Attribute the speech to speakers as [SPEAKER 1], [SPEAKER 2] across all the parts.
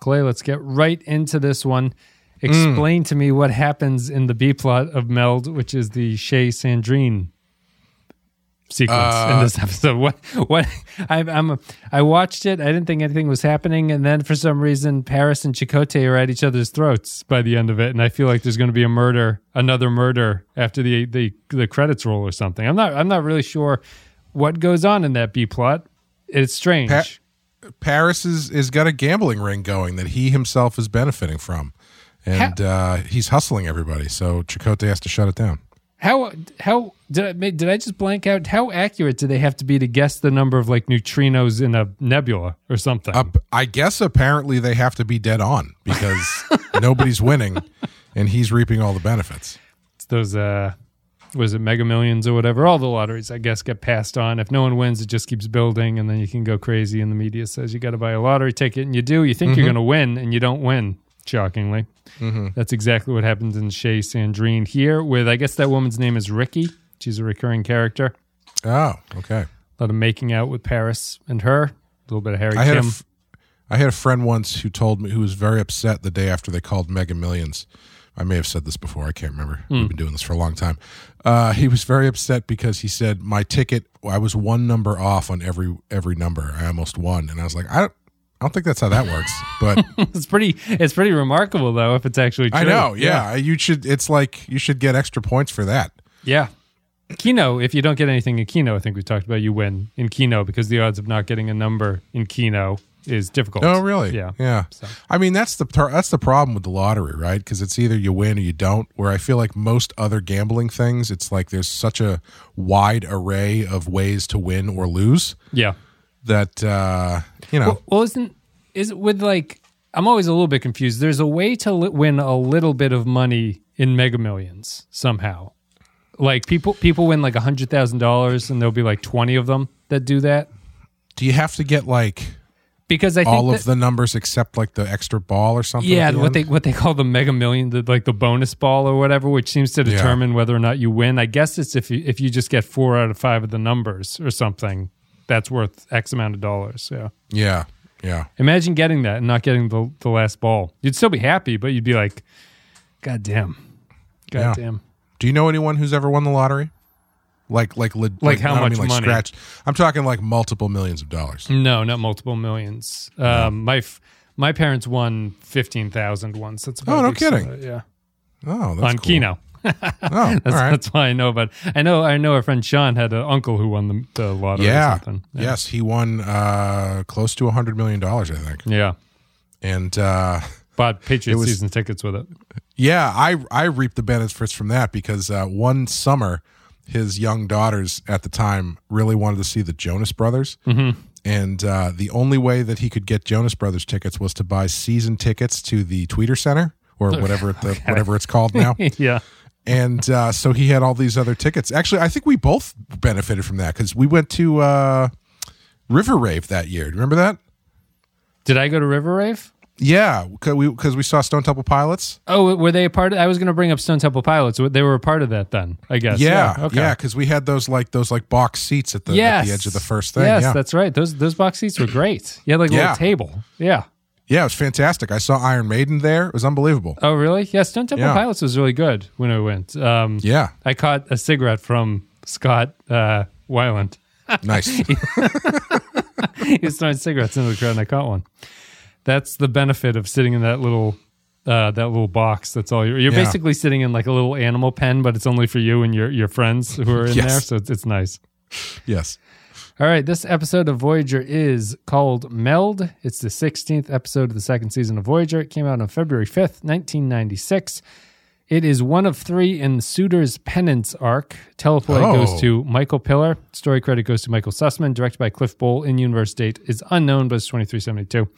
[SPEAKER 1] Clay, let's get right into this one. Explain to me what happens in the B plot of Meld, which is the Chez Sandrine sequence in
[SPEAKER 2] Uh,
[SPEAKER 1] this episode. What? What? I, I'm. I watched it. I didn't think anything was happening, and then for some reason, Paris and Chakotay are at each other's throats by the end of it, and I feel like there's going to be a murder, another murder after the the the credits roll or something. I'm not. I'm not really sure what goes on in that B plot. It's strange.
[SPEAKER 2] Pa- Paris is is got a gambling ring going that he himself is benefiting from, and uh, he's hustling everybody. So Chakotay has to shut it down.
[SPEAKER 1] How how did I did I just blank out? How accurate do they have to be to guess the number of like neutrinos in a nebula or something?
[SPEAKER 2] Uh, I guess apparently they have to be dead on because nobody's winning, and he's reaping all the benefits.
[SPEAKER 1] It's those uh was it mega millions or whatever? All the lotteries i guess get passed on. If no one wins it just keeps building and then you can go crazy and the media says you got to buy a lottery ticket and you do. You think you're mm-hmm. going to win and you don't win shockingly. Mm-hmm. That's exactly what happens in Chez Sandrine here with i guess that woman's name is ricky. She's a recurring character.
[SPEAKER 2] Oh, okay.
[SPEAKER 1] a lot of making out with paris and her. A little bit of harry
[SPEAKER 2] I had a f- I had a friend once who told me who was very upset the day after they called Mega Millions. I may have said this before. I can't remember.
[SPEAKER 1] Hmm.
[SPEAKER 2] We've been doing this for a long time. Uh, he was very upset because he said my ticket. I was one number off on every every number. I almost won, and I was like, I don't, I don't think that's how that works. But
[SPEAKER 1] it's pretty it's pretty remarkable though if it's actually true
[SPEAKER 2] I know, yeah, you should. It's like you should get extra points for that.
[SPEAKER 1] Yeah. Keno, if you don't get anything in Keno, I think we talked about you win in Keno because the odds of not getting a number in Keno is difficult.
[SPEAKER 2] Oh, really?
[SPEAKER 1] Yeah.
[SPEAKER 2] yeah.
[SPEAKER 1] So-
[SPEAKER 2] I mean, that's the that's the problem with the lottery, right? Because it's either you win or you don't. Where I feel like most other gambling things, it's like there's such a wide array of ways to win or lose
[SPEAKER 1] Yeah.
[SPEAKER 2] that uh, you know.
[SPEAKER 1] Well, well, isn't is it with like I'm always a little bit confused. There's a way to li- win a little bit of money in Mega Millions somehow. Like people people win like a hundred thousand dollars, and there'll be like twenty of them that do that.
[SPEAKER 2] do you have to get like
[SPEAKER 1] Because I think
[SPEAKER 2] all
[SPEAKER 1] that,
[SPEAKER 2] of the numbers except like the extra ball or something?
[SPEAKER 1] Yeah,
[SPEAKER 2] the
[SPEAKER 1] what
[SPEAKER 2] end?
[SPEAKER 1] they what they call the mega million, the, like the bonus ball or whatever, which seems to determine whether or not you win. I guess it's if you if you just get four out of five of the numbers or something, that's worth X amount of dollars. Yeah,
[SPEAKER 2] yeah, yeah.
[SPEAKER 1] imagine getting that and not getting the the last ball. You'd still be happy, but you'd be like, God damn, God
[SPEAKER 2] Yeah.
[SPEAKER 1] damn.
[SPEAKER 2] Do you know anyone who's ever won the lottery? Like, like, le-
[SPEAKER 1] Like how much
[SPEAKER 2] mean like
[SPEAKER 1] money?
[SPEAKER 2] Scratch. I'm talking like multiple millions of dollars.
[SPEAKER 1] No, not multiple millions. Um, my f- my parents won fifteen thousand once. That's about
[SPEAKER 2] Oh, no kidding.
[SPEAKER 1] it, Yeah,
[SPEAKER 2] Oh, that's
[SPEAKER 1] on
[SPEAKER 2] cool.
[SPEAKER 1] Keno.
[SPEAKER 2] Oh,
[SPEAKER 1] That's,
[SPEAKER 2] right.
[SPEAKER 1] that's why I know about. I know I know our friend Sean had an uncle who won the, the lottery.
[SPEAKER 2] yeah.
[SPEAKER 1] or something. yeah,
[SPEAKER 2] Yes, he won uh, close to a hundred million dollars, I think.
[SPEAKER 1] yeah.
[SPEAKER 2] And uh,
[SPEAKER 1] Bought Patriot
[SPEAKER 2] was-
[SPEAKER 1] season tickets with it.
[SPEAKER 2] yeah, I I reaped the benefits from that because uh, one summer, his young daughters at the time really wanted to see the Jonas Brothers, mm-hmm. and uh, the only way that he could get Jonas Brothers tickets was to buy season tickets to the Tweeter Center or whatever the, whatever it's called now.
[SPEAKER 1] yeah,
[SPEAKER 2] and uh, so he had all these other tickets. Actually, I think we both benefited from that because we went to uh, River Rave that year. Do you remember that?
[SPEAKER 1] did I go to River Rave?
[SPEAKER 2] Yeah, because we, we saw Stone Temple Pilots.
[SPEAKER 1] Oh, were they a part? Of, I was going to bring up Stone Temple Pilots. They were a part of that then, I guess.
[SPEAKER 2] Yeah,
[SPEAKER 1] okay.
[SPEAKER 2] yeah, because we had those like those like box seats at the,
[SPEAKER 1] yes.
[SPEAKER 2] at the edge of the first thing.
[SPEAKER 1] Yes,
[SPEAKER 2] yeah,
[SPEAKER 1] that's right. Those those box seats were great. You had like a
[SPEAKER 2] Yeah.
[SPEAKER 1] little table. Yeah.
[SPEAKER 2] yeah, it was fantastic. I saw Iron Maiden there. It was unbelievable.
[SPEAKER 1] Oh, really? Yeah, Stone Temple
[SPEAKER 2] Yeah.
[SPEAKER 1] Pilots was really good when I went. Um,
[SPEAKER 2] Yeah,
[SPEAKER 1] I caught a cigarette from Scott uh, Weiland.
[SPEAKER 2] nice.
[SPEAKER 1] he was throwing cigarettes into the crowd, and I caught one. That's the benefit of sitting in that little uh, that little box. That's all you're. You're
[SPEAKER 2] Yeah.
[SPEAKER 1] basically sitting in like a little animal pen, but it's only for you and your your friends who are in
[SPEAKER 2] Yes.
[SPEAKER 1] there. So it's, it's nice.
[SPEAKER 2] yes.
[SPEAKER 1] All right, this episode of Voyager is called Meld. It's the 16th episode of the second season of Voyager. It came out on February 5th, 1996. It is one of three in Suder's Penance arc. Teleplay
[SPEAKER 2] Oh.
[SPEAKER 1] goes to Michael Piller. Story credit goes to Michael Sussman. Directed by Cliff Bole. In universe date is unknown, but it's 2372.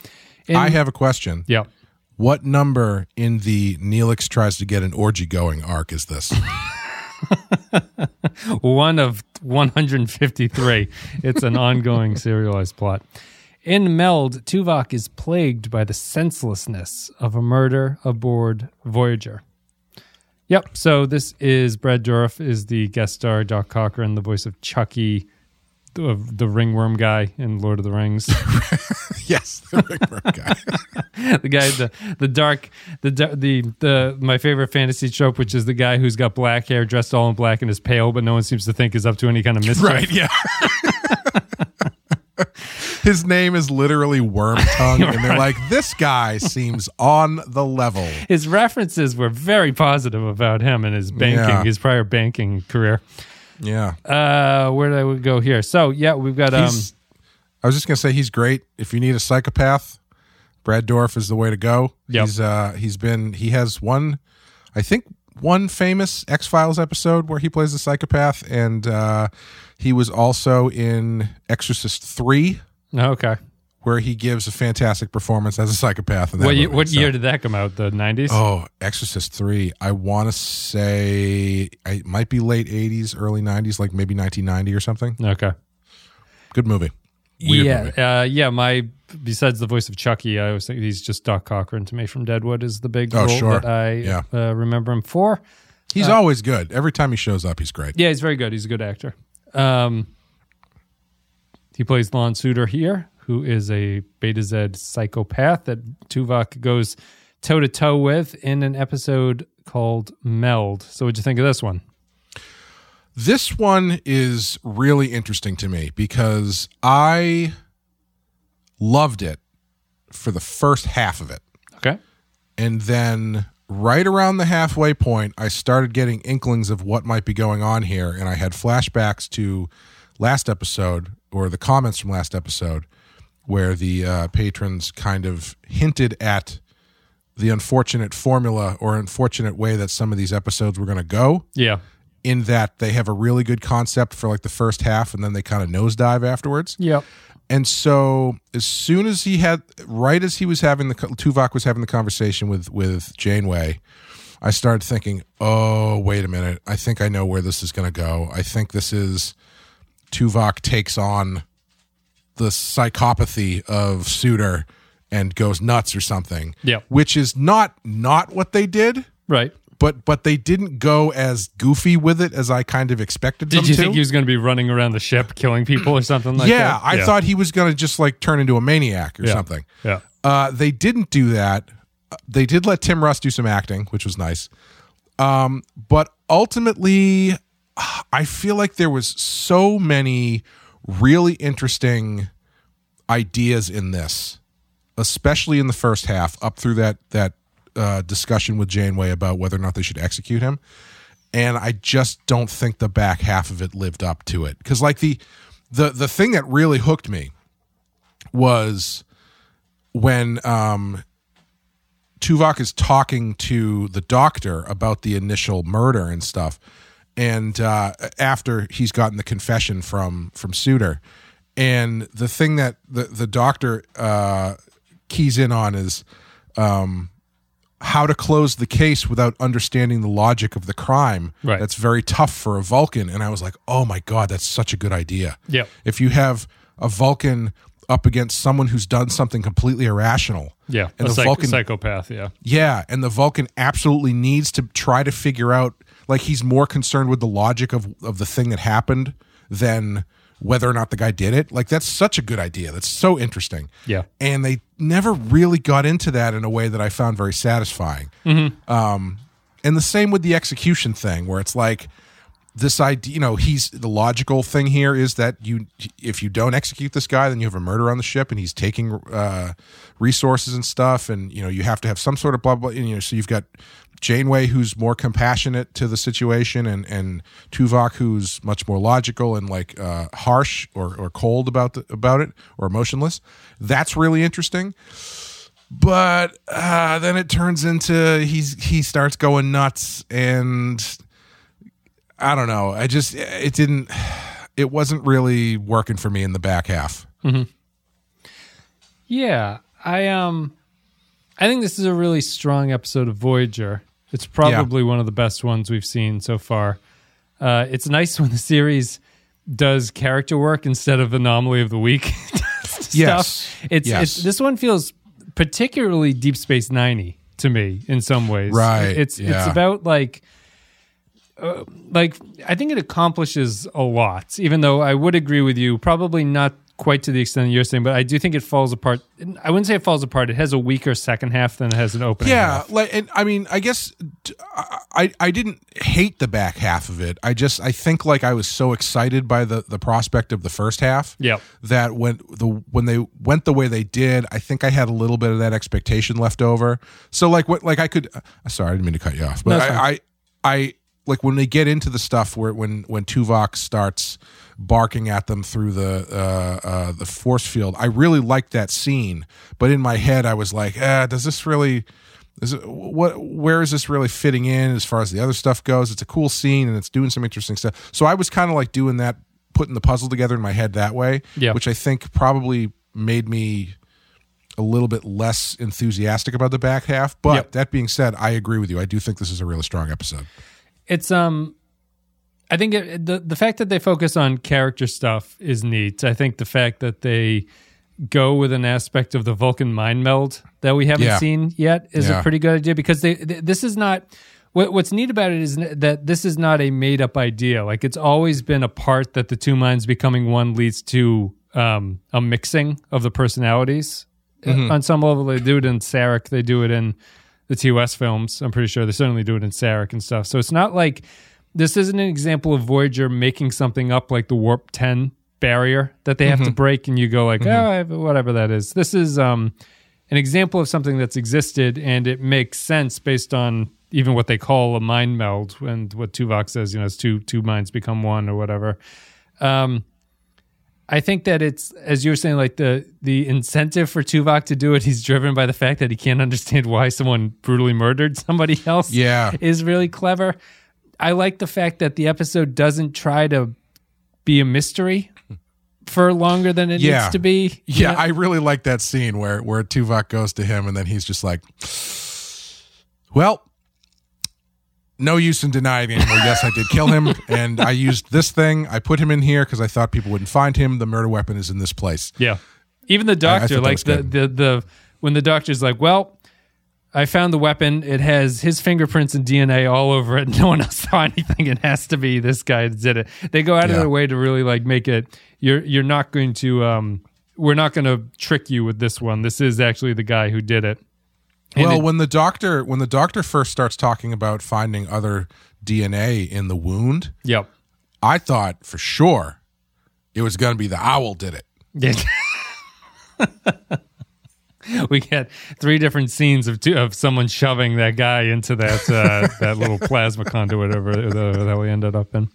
[SPEAKER 2] I have a question.
[SPEAKER 1] yeah.
[SPEAKER 2] What number in the Neelix tries to get an orgy going arc is this?
[SPEAKER 1] one of 153. It's an ongoing serialized plot. In Meld, Tuvok is plagued by the senselessness of a murder aboard Voyager. Yep. So this is Brad Dourif is the guest star. Doc Cochran, the voice of Chucky, the, the ringworm guy in Lord of the Rings.
[SPEAKER 2] yes, the Ringworm guy.
[SPEAKER 1] the guy, the the dark, the the the my favorite fantasy trope, which is the guy who's got black hair, dressed all in black, and is pale, but no one seems to think is up to any kind of mischief.
[SPEAKER 2] Right, yeah. His name is literally Worm Tongue, and they're like, this guy seems on the level.
[SPEAKER 1] His references were very positive about him and his banking,
[SPEAKER 2] Yeah.
[SPEAKER 1] his prior banking career.
[SPEAKER 2] Yeah.
[SPEAKER 1] Uh, where did I go here? So yeah, we've got um,
[SPEAKER 2] He's, I was just gonna say he's great. If you need a psychopath, Brad Dourif is the way to go.
[SPEAKER 1] Yep.
[SPEAKER 2] He's uh he's been he has one I think one famous X Files episode where he plays a psychopath, and uh he was also in Exorcist three.
[SPEAKER 1] okay.
[SPEAKER 2] Where he gives a fantastic performance as a psychopath. In that
[SPEAKER 1] What year,
[SPEAKER 2] movie.
[SPEAKER 1] what
[SPEAKER 2] So-
[SPEAKER 1] year did that come out? The nineties.
[SPEAKER 2] Oh, Exorcist three. I want to say it might be late '80s, early '90s, like maybe 1990 or something.
[SPEAKER 1] Okay.
[SPEAKER 2] Good movie. Weird
[SPEAKER 1] yeah,
[SPEAKER 2] movie.
[SPEAKER 1] uh, yeah. My besides the voice of Chucky, I always think he's just Doc Cochran to me from Deadwood is the big
[SPEAKER 2] Oh,
[SPEAKER 1] role
[SPEAKER 2] sure.
[SPEAKER 1] that I
[SPEAKER 2] Yeah.
[SPEAKER 1] uh, remember him for.
[SPEAKER 2] He's always good. Every time he shows up, he's great.
[SPEAKER 1] Yeah, he's very good. He's a good actor. Um, he plays Lon Suder here, who is a Betazed psychopath that Tuvok goes toe to toe with in an episode called Meld. So, what'd you think of this one?
[SPEAKER 2] This one is really interesting to me because I loved it for the first half of it.
[SPEAKER 1] Okay.
[SPEAKER 2] And then right around the halfway point, I started getting inklings of what might be going on here. And I had flashbacks to last episode or the comments from last episode where the uh, patrons kind of hinted at the unfortunate formula or unfortunate way that some of these episodes were going to go
[SPEAKER 1] Yeah.
[SPEAKER 2] in that they have a really good concept for like the first half and then they kind of nosedive afterwards.
[SPEAKER 1] Yep.
[SPEAKER 2] And so as soon as he had right as he was having the Tuvok was having the conversation with with Janeway, I started thinking, "Oh, wait a minute. I think I know where this is going to go. I think this is Tuvok takes on the psychopathy of Suder and goes nuts or something."
[SPEAKER 1] Yep.
[SPEAKER 2] Which is not not what they did,
[SPEAKER 1] Right.
[SPEAKER 2] but but they didn't go as goofy with it as I kind of expected
[SPEAKER 1] Did you
[SPEAKER 2] to.
[SPEAKER 1] think he was going to be running around the ship killing people or something like that?
[SPEAKER 2] yeah,
[SPEAKER 1] that?
[SPEAKER 2] I thought he was going to just like turn into a maniac or
[SPEAKER 1] Yeah.
[SPEAKER 2] something.
[SPEAKER 1] Yeah.
[SPEAKER 2] Uh, they didn't do that. They did let Tim Russ do some acting, which was nice. Um, but ultimately, I feel like there was so many really interesting ideas in this, especially in the first half, up through that that uh, discussion with Janeway about whether or not they should execute him. And I just don't think the back half of it lived up to it because, like the the the thing that really hooked me was when um, Tuvok is talking to the doctor about the initial murder and stuff, and uh, after he's gotten the confession from from Suder, and the thing that the the doctor uh, keys in on is um, how to close the case without understanding the logic of the crime.
[SPEAKER 1] Right.
[SPEAKER 2] That's very tough for a Vulcan, and I was like, oh my god, that's such a good idea
[SPEAKER 1] Yep.
[SPEAKER 2] if you have a Vulcan up against someone who's done something completely irrational.
[SPEAKER 1] Yeah.
[SPEAKER 2] And
[SPEAKER 1] a
[SPEAKER 2] the
[SPEAKER 1] psych-
[SPEAKER 2] Vulcan
[SPEAKER 1] psychopath. Yeah.
[SPEAKER 2] Yeah, and the Vulcan absolutely needs to try to figure out like he's more concerned with the logic of of the thing that happened than whether or not the guy did it. Like that's such a good idea. That's so interesting.
[SPEAKER 1] Yeah.
[SPEAKER 2] And they never really got into that in a way that I found very satisfying. Um, and the same with the execution thing, where it's like this idea. You know, he's the logical thing here is that you, if you don't execute this guy, then you have a murder on the ship, and he's taking uh, resources and stuff, and you know you have to have some sort of blah blah. You know, so you've got Janeway who's more compassionate to the situation, and and Tuvok who's much more logical and like uh, harsh or or cold about the, about it or emotionless. That's really interesting but uh, then it turns into he's he starts going nuts and i don't know i just it didn't it wasn't really working for me in the back half
[SPEAKER 1] Yeah, I um, I think this is a really strong episode of Voyager. It's probably one of the best ones we've seen so far. Uh, it's nice when the series does character work instead of anomaly of the week stuff.
[SPEAKER 2] Yes.
[SPEAKER 1] It's
[SPEAKER 2] Yes.
[SPEAKER 1] it's this one feels particularly Deep Space Ninety to me in some ways.
[SPEAKER 2] Right,
[SPEAKER 1] It's it's about like uh, like I think it accomplishes a lot. Even though I would agree with you, probably not quite to the extent that you're saying, but I do think it falls apart. I wouldn't say it falls apart. It has a weaker second half than it has an opening.
[SPEAKER 2] Yeah,
[SPEAKER 1] half.
[SPEAKER 2] like and I mean, I guess I I didn't hate the back half of it. I just I think like I was so excited by the the prospect of the first half.
[SPEAKER 1] Yep.
[SPEAKER 2] That when the when they went the way they did, I think I had a little bit of that expectation left over. So like what like I could. Uh, sorry, I didn't mean to cut you off, but
[SPEAKER 1] No,
[SPEAKER 2] I, I I like when they get into the stuff where when when Tuvok starts barking at them through the uh, uh, the force field. I really liked that scene, but in my head I was like, ah, does this really? Is it, what? Where is this really fitting in as far as the other stuff goes? It's a cool scene and it's doing some interesting stuff. So I was kind of like doing that, putting the puzzle together in my head that way,
[SPEAKER 1] Yeah.
[SPEAKER 2] which I think probably made me a little bit less enthusiastic about the back half. But
[SPEAKER 1] Yep.
[SPEAKER 2] that being said, I agree with you. I do think this is a really strong episode.
[SPEAKER 1] It's um i think it, the the fact that they focus on character stuff is neat i think the fact that they go with an aspect of the vulcan mind meld that we haven't
[SPEAKER 2] Yeah.
[SPEAKER 1] seen yet is
[SPEAKER 2] Yeah.
[SPEAKER 1] a pretty good idea because they th- this is not what, what's neat about it is that this is not a made up idea like it's always been a part that the two minds becoming one leads to um, a mixing of the personalities
[SPEAKER 2] Mm-hmm.
[SPEAKER 1] on some level they do it in sarek they do it in the TOS films. I'm pretty sure they certainly do it in Sarek and stuff. So it's not like this isn't an example of Voyager making something up like the warp 10 barrier that they have to break and you go like, oh, whatever that is. This is um, an example of something that's existed and it makes sense based on even what they call a mind meld and what Tuvok says, you know, it's two two minds become one or whatever. Um, I think that it's as you were saying, like the the incentive for Tuvok to do it, he's driven by the fact that he can't understand why someone brutally murdered somebody else.
[SPEAKER 2] Yeah.
[SPEAKER 1] is really clever. I like the fact that the episode doesn't try to be a mystery for longer than it
[SPEAKER 2] Yeah.
[SPEAKER 1] needs to be.
[SPEAKER 2] Yeah,
[SPEAKER 1] know?
[SPEAKER 2] I really like that scene where where Tuvok goes to him and then he's just like, "Well, no use in denying anymore. Yes, I did kill him, and I used this thing. I put him in here because I thought people wouldn't find him. The murder weapon is in this place.
[SPEAKER 1] Yeah. Even the doctor,
[SPEAKER 2] thought that
[SPEAKER 1] like the, the the when the doctor's like, well, I found the weapon. It has his fingerprints and DNA all over it. No one else saw anything. It has to be this guy that did it. They go out of their way to really like make it. You're you're not going to. um We're not going to trick you with this one. This is actually the guy who did it. And
[SPEAKER 2] well,
[SPEAKER 1] it-
[SPEAKER 2] when the doctor when the doctor first starts talking about finding other DNA in the wound,
[SPEAKER 1] Yep.
[SPEAKER 2] I thought for sure it was going to be the owl did it.
[SPEAKER 1] We get three different scenes of two, of someone shoving that guy into that uh, that little plasma conduit over the that we ended up in.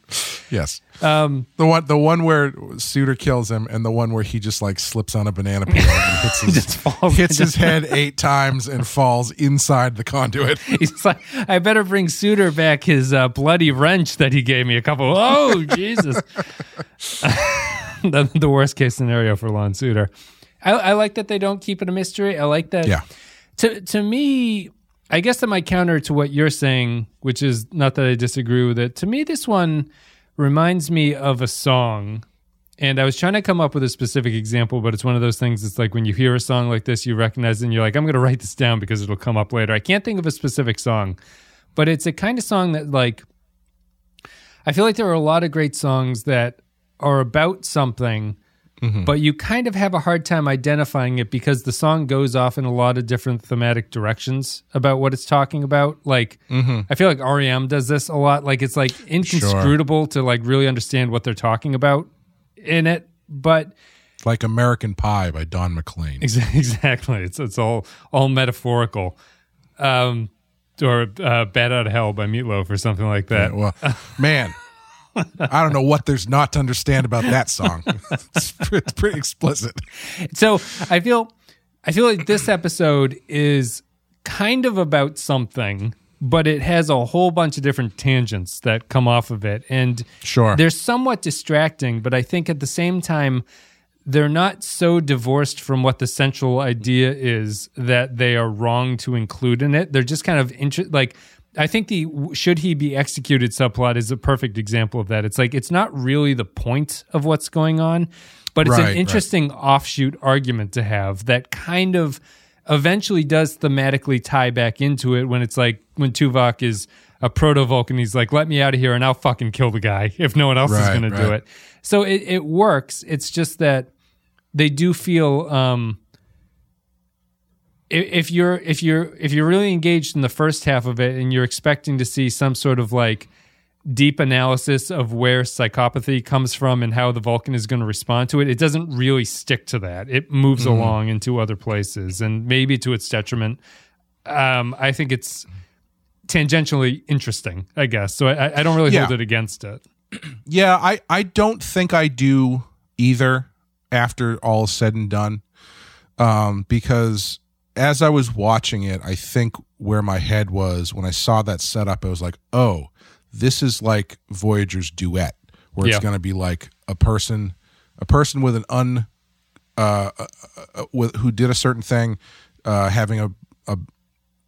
[SPEAKER 2] Yes.
[SPEAKER 1] Um,
[SPEAKER 2] The one, the one where Suder kills him, and the one where he just like slips on a banana peel and hits his, hits his head eight times and falls inside the conduit.
[SPEAKER 1] He's like, I better bring Suder back his uh, bloody wrench that he gave me a couple. Oh Jesus! the, the worst case scenario for Lon Suder. I, I like that they don't keep it a mystery. I like that.
[SPEAKER 2] Yeah.
[SPEAKER 1] To to me, I guess that might counter to what you're saying, which is not that I disagree with it. To me, this one reminds me of a song. And I was trying to come up with a specific example, but it's one of those things. It's like when you hear a song like this, you recognize it and you're like, I'm going to write this down because it'll come up later. I can't think of a specific song, but it's a kind of song that, like, I feel like there are a lot of great songs that are about something, but you kind of have a hard time identifying it because the song goes off in a lot of different thematic directions about what it's talking about. Like, I feel like REM does this a lot. Like, it's like inscrutable to like really understand what they're talking about in it, but
[SPEAKER 2] like American Pie by Don McLean.
[SPEAKER 1] Ex- Exactly. It's it's all all metaphorical. Um, or uh, "Bat Out of Hell" by Meatloaf or something like that.
[SPEAKER 2] Well, man, I don't know what there's not to understand about that song. It's, it's pretty explicit.
[SPEAKER 1] So I feel I feel like this episode is kind of about something, but it has a whole bunch of different tangents that come off of it, and
[SPEAKER 2] Sure.
[SPEAKER 1] they're somewhat distracting. But I think at the same time. They're not so divorced from what the central idea is that they are wrong to include in it. They're just kind of inter- like I think the should he be executed subplot is a perfect example of that. It's like it's not really the point of what's going on, but it's
[SPEAKER 2] Right,
[SPEAKER 1] an
[SPEAKER 2] right.
[SPEAKER 1] interesting offshoot argument to have that kind of eventually does thematically tie back into it when it's like when Tuvok is a proto Vulcan, he's like, let me out of here and I'll fucking kill the guy if no one else is
[SPEAKER 2] Right,
[SPEAKER 1] going to do it. So it, it works. It's just that they do feel um, if you're if you're if you're really engaged in the first half of it and you're expecting to see some sort of like deep analysis of where psychopathy comes from and how the Vulcan is going to respond to it, it doesn't really stick to that. It moves along into other places and maybe to its detriment. Um, I think it's tangentially interesting, I guess. So I, I don't really hold it against it.
[SPEAKER 2] Yeah, I, I don't think I do either after all is said and done. Um, because as I was watching it, I think where my head was when I saw that setup, I was like, oh, this is like Voyager's duet, where
[SPEAKER 1] Yeah.
[SPEAKER 2] it's going to be like a person, a person with an un, uh, uh, uh, with who did a certain thing, uh, having a, a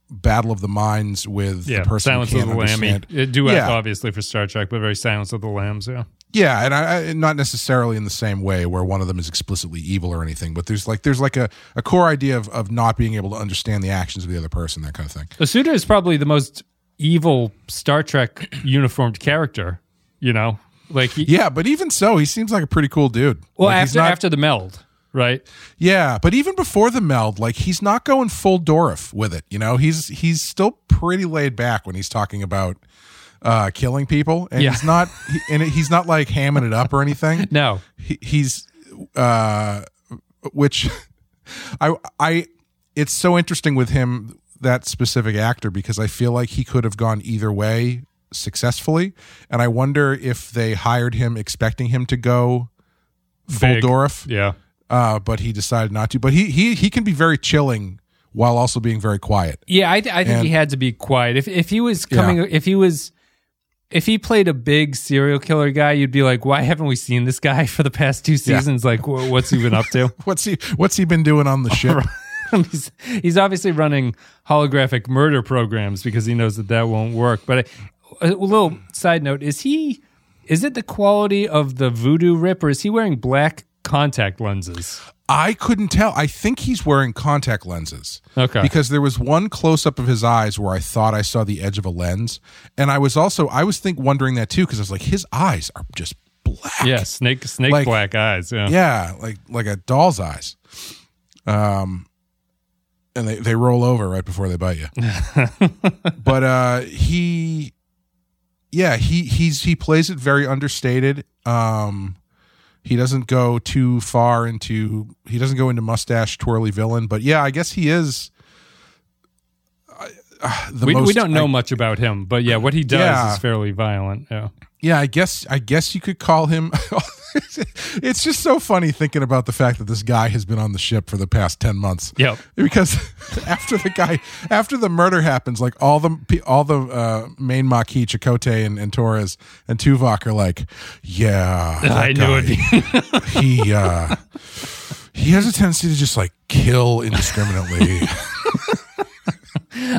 [SPEAKER 2] battle of the minds with
[SPEAKER 1] Yeah,
[SPEAKER 2] the person
[SPEAKER 1] Silence
[SPEAKER 2] who
[SPEAKER 1] of the Lamb.
[SPEAKER 2] understand.
[SPEAKER 1] It duet,
[SPEAKER 2] Yeah.
[SPEAKER 1] obviously, for Star Trek, but very Silence of the Lambs, yeah.
[SPEAKER 2] Yeah, and I, I not necessarily in the same way where one of them is explicitly evil or anything, but there's like there's like a, a core idea of, of not being able to understand the actions of the other person, that kind of thing.
[SPEAKER 1] Asuda is probably the most evil Star Trek uniformed character, you know? Like, he,
[SPEAKER 2] Yeah, but even so, he seems like a pretty cool dude.
[SPEAKER 1] well,
[SPEAKER 2] Like,
[SPEAKER 1] after
[SPEAKER 2] not-
[SPEAKER 1] after the meld, right?
[SPEAKER 2] yeah, but even before the meld, like he's not going full Dourif with it. You know, he's he's still pretty laid back when he's talking about uh, killing people, and
[SPEAKER 1] Yeah.
[SPEAKER 2] he's not he, and he's not like hamming it up or anything.
[SPEAKER 1] No.
[SPEAKER 2] he, he's uh which i i it's so interesting with him that specific actor because i feel like he could have gone either way successfully and i wonder if they hired him expecting him to go full
[SPEAKER 1] Big.
[SPEAKER 2] Dourif,
[SPEAKER 1] Yeah.
[SPEAKER 2] uh but he decided not to but he he he can be very chilling while also being very quiet
[SPEAKER 1] Yeah, I, th- I think
[SPEAKER 2] And-
[SPEAKER 1] he had to be quiet. If if he was coming, if he was, if he played a big serial killer guy, you'd be like, why haven't we seen this guy for the past two seasons? Like, wh- what's he been up to?
[SPEAKER 2] what's he what's he been doing on the ship
[SPEAKER 1] he's, he's obviously running holographic murder programs because he knows that that won't work. But a, a little side note: is he? Is it the quality of the voodoo rip, or is he wearing black contact lenses?
[SPEAKER 2] I couldn't tell. I think he's wearing contact lenses.
[SPEAKER 1] Okay.
[SPEAKER 2] Because there was one close up of his eyes where I thought I saw the edge of a lens, and I was also I was think wondering that too because I was like his eyes are just black.
[SPEAKER 1] Yeah, snake snake
[SPEAKER 2] Like-
[SPEAKER 1] black eyes. Yeah.
[SPEAKER 2] Yeah, like like a doll's eyes. Um, and they they roll over right before they bite you. but uh, he, yeah, he he's he plays it very understated. Um, he doesn't go too far into he doesn't go into mustache twirly villain, but yeah, I guess he is. Uh, the
[SPEAKER 1] we,
[SPEAKER 2] most,
[SPEAKER 1] we don't know
[SPEAKER 2] I-
[SPEAKER 1] much about him, but yeah, what he does
[SPEAKER 2] Yeah.
[SPEAKER 1] is fairly violent. Yeah.
[SPEAKER 2] Yeah, I guess I guess you could call him. it's just so funny thinking about the fact that this guy has been on the ship for the past ten months.
[SPEAKER 1] Yep.
[SPEAKER 2] Because after the guy, after the murder happens, like all the all the uh, main Maquis, Chakotay and, and Torres and Tuvok are like, yeah,
[SPEAKER 1] I knew it'd
[SPEAKER 2] he uh, he has a tendency to just like kill indiscriminately.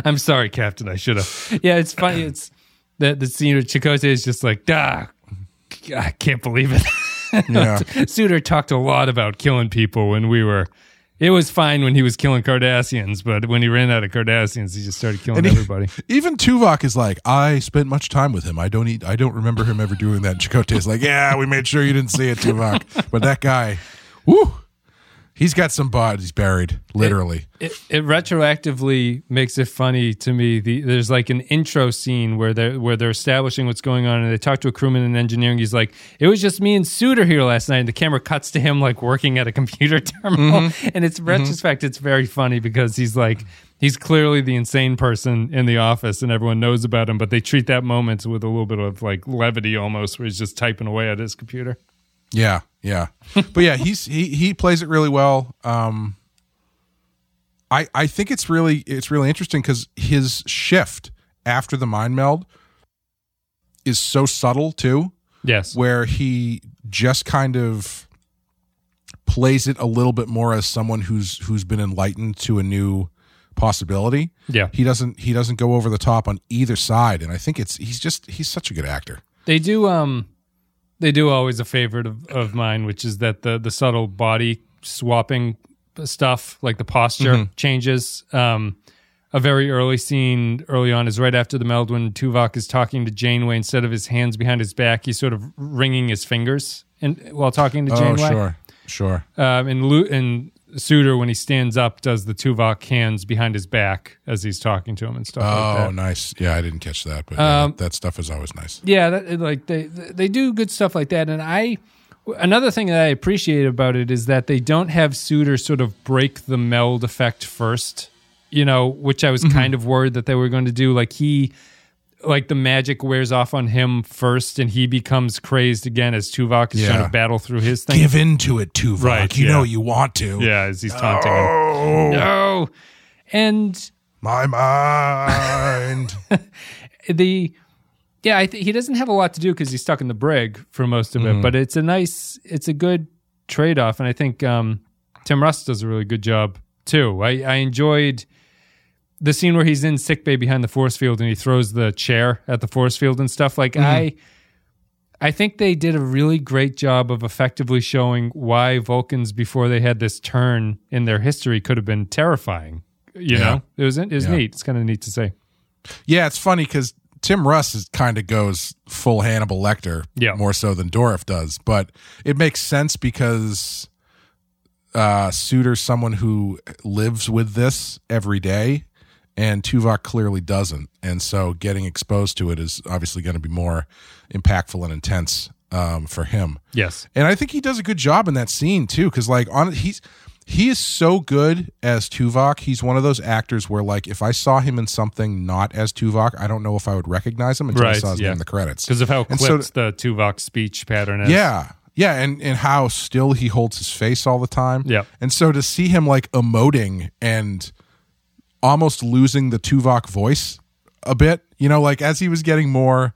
[SPEAKER 1] I'm sorry, Captain. I should have. Yeah, it's funny. It's the the scene of Chakotay is just like, ah, I can't believe it.
[SPEAKER 2] Yeah.
[SPEAKER 1] Suder talked a lot about killing people when we were. It was fine when he was killing Cardassians, but when he ran out of Cardassians, he just started killing
[SPEAKER 2] he-
[SPEAKER 1] everybody.
[SPEAKER 2] Even Tuvok is like, I spent much time with him. I don't eat, I don't remember him ever doing that. And Chakotay is like, yeah, we made sure you didn't see it, Tuvok. But that guy, whoo, he's got some bodies buried, literally.
[SPEAKER 1] it, it retroactively makes it funny to me. The, there's like an intro scene where they're where they're establishing what's going on, and they talk to a crewman in engineering. He's like, "It was just me and Suder here last night," and the camera cuts to him like working at a computer terminal. Mm-hmm. And it's mm-hmm. retrospect. It's very funny because he's like. He's clearly the insane person in the office, and everyone knows about him. But they treat that moment with a little bit of like levity, almost, where he's just typing away at his computer.
[SPEAKER 2] Yeah, yeah. but yeah, he's he he plays it really well. Um I I think it's really it's really interesting cuz his shift after the mind meld is so subtle too
[SPEAKER 1] Yes,
[SPEAKER 2] where he just kind of plays it a little bit more as someone who's who's been enlightened to a new possibility.
[SPEAKER 1] yeah.
[SPEAKER 2] He doesn't he doesn't go over the top on either side and I think it's he's just he's such a good actor.
[SPEAKER 1] They do um they do always a favorite of, of mine, which is that the the subtle body swapping stuff, like the posture changes. Um a very early scene early on is right after the meld when Tuvok is talking to Janeway. Instead of his hands behind his back, he's sort of wringing his fingers and while talking to Janeway.
[SPEAKER 2] Oh,
[SPEAKER 1] Janeway.
[SPEAKER 2] sure. Sure.
[SPEAKER 1] Um, and Lu- and Suder, when he stands up, does the Tuvok hands behind his back as he's talking to him and stuff like
[SPEAKER 2] Oh,
[SPEAKER 1] that.
[SPEAKER 2] nice. Yeah, I didn't catch that, but yeah,
[SPEAKER 1] Um,
[SPEAKER 2] that stuff is always nice.
[SPEAKER 1] Yeah, that, like they they do good stuff like that. And I another thing that I appreciate about it is that they don't have Suder sort of break the meld effect first. You know, which I was
[SPEAKER 2] Mm-hmm.
[SPEAKER 1] kind of worried that they were going to do. Like he, like the magic wears off on him first, and he becomes crazed again as Tuvok is trying to battle through his thing.
[SPEAKER 2] Give into it, Tuvok.
[SPEAKER 1] Right,
[SPEAKER 2] you
[SPEAKER 1] yeah.
[SPEAKER 2] know you want to.
[SPEAKER 1] yeah, as he's taunting him.
[SPEAKER 2] Oh,
[SPEAKER 1] No, and
[SPEAKER 2] my mind.
[SPEAKER 1] the yeah, I th- he doesn't have a lot to do because he's stuck in the brig for most of it. But it's a nice, it's a good trade off, and I think um, Tim Russ does a really good job too. I, I enjoyed the scene where he's in sickbay behind the force field and he throws the chair at the force field and stuff. Like I, I think they did a really great job of effectively showing why Vulcans before they had this turn in their history could have been terrifying. You
[SPEAKER 2] Yeah.
[SPEAKER 1] know, it was it was
[SPEAKER 2] Yeah.
[SPEAKER 1] neat. It's kind of neat to say.
[SPEAKER 2] yeah, it's funny because Tim Russ is kind of goes full Hannibal Lecter,
[SPEAKER 1] Yeah.
[SPEAKER 2] more so than Dourif does. But it makes sense because uh, Suder's someone who lives with this every day, and Tuvok clearly doesn't. And so getting exposed to it is obviously going to be more impactful and intense um, for him.
[SPEAKER 1] Yes.
[SPEAKER 2] And I think he does a good job in that scene too, because like on he's he is so good as Tuvok. He's one of those actors where like if I saw him in something not as Tuvok, I don't know if I would recognize him until I saw his
[SPEAKER 1] yeah.
[SPEAKER 2] name in the credits.
[SPEAKER 1] because of how clipped
[SPEAKER 2] so-
[SPEAKER 1] the Tuvok speech pattern is.
[SPEAKER 2] Yeah. Yeah, and, and how still he holds his face all the time.
[SPEAKER 1] Yeah.
[SPEAKER 2] And so to see him like emoting and almost losing the Tuvok voice a bit, you know, like as he was getting more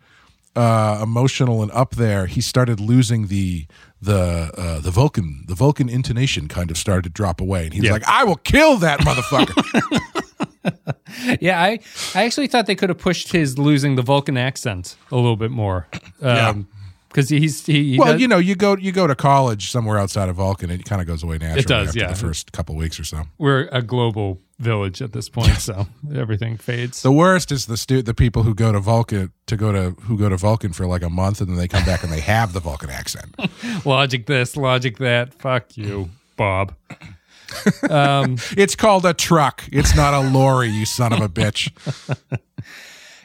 [SPEAKER 2] uh emotional and up there, he started losing the the uh the Vulcan the Vulcan intonation kind of started to drop away. And he's
[SPEAKER 1] Yeah.
[SPEAKER 2] like, I will kill that motherfucker.
[SPEAKER 1] Yeah, I, I actually thought they could have pushed his losing the Vulcan accent a little bit more. Um, because he's he, he
[SPEAKER 2] well,
[SPEAKER 1] does-
[SPEAKER 2] you know, you go you go to college somewhere outside of Vulcan, it kind of goes away naturally It
[SPEAKER 1] does,
[SPEAKER 2] after
[SPEAKER 1] yeah.
[SPEAKER 2] the first couple weeks or so.
[SPEAKER 1] we're a global village at this point, so everything fades.
[SPEAKER 2] The worst is the stu- the people who go to Vulcan to go to who go to Vulcan for like a month and then they come back and they have the Vulcan accent.
[SPEAKER 1] logic this, logic that. Fuck you, Bob. Um,
[SPEAKER 2] It's called a truck. It's not a lorry, you son of a bitch.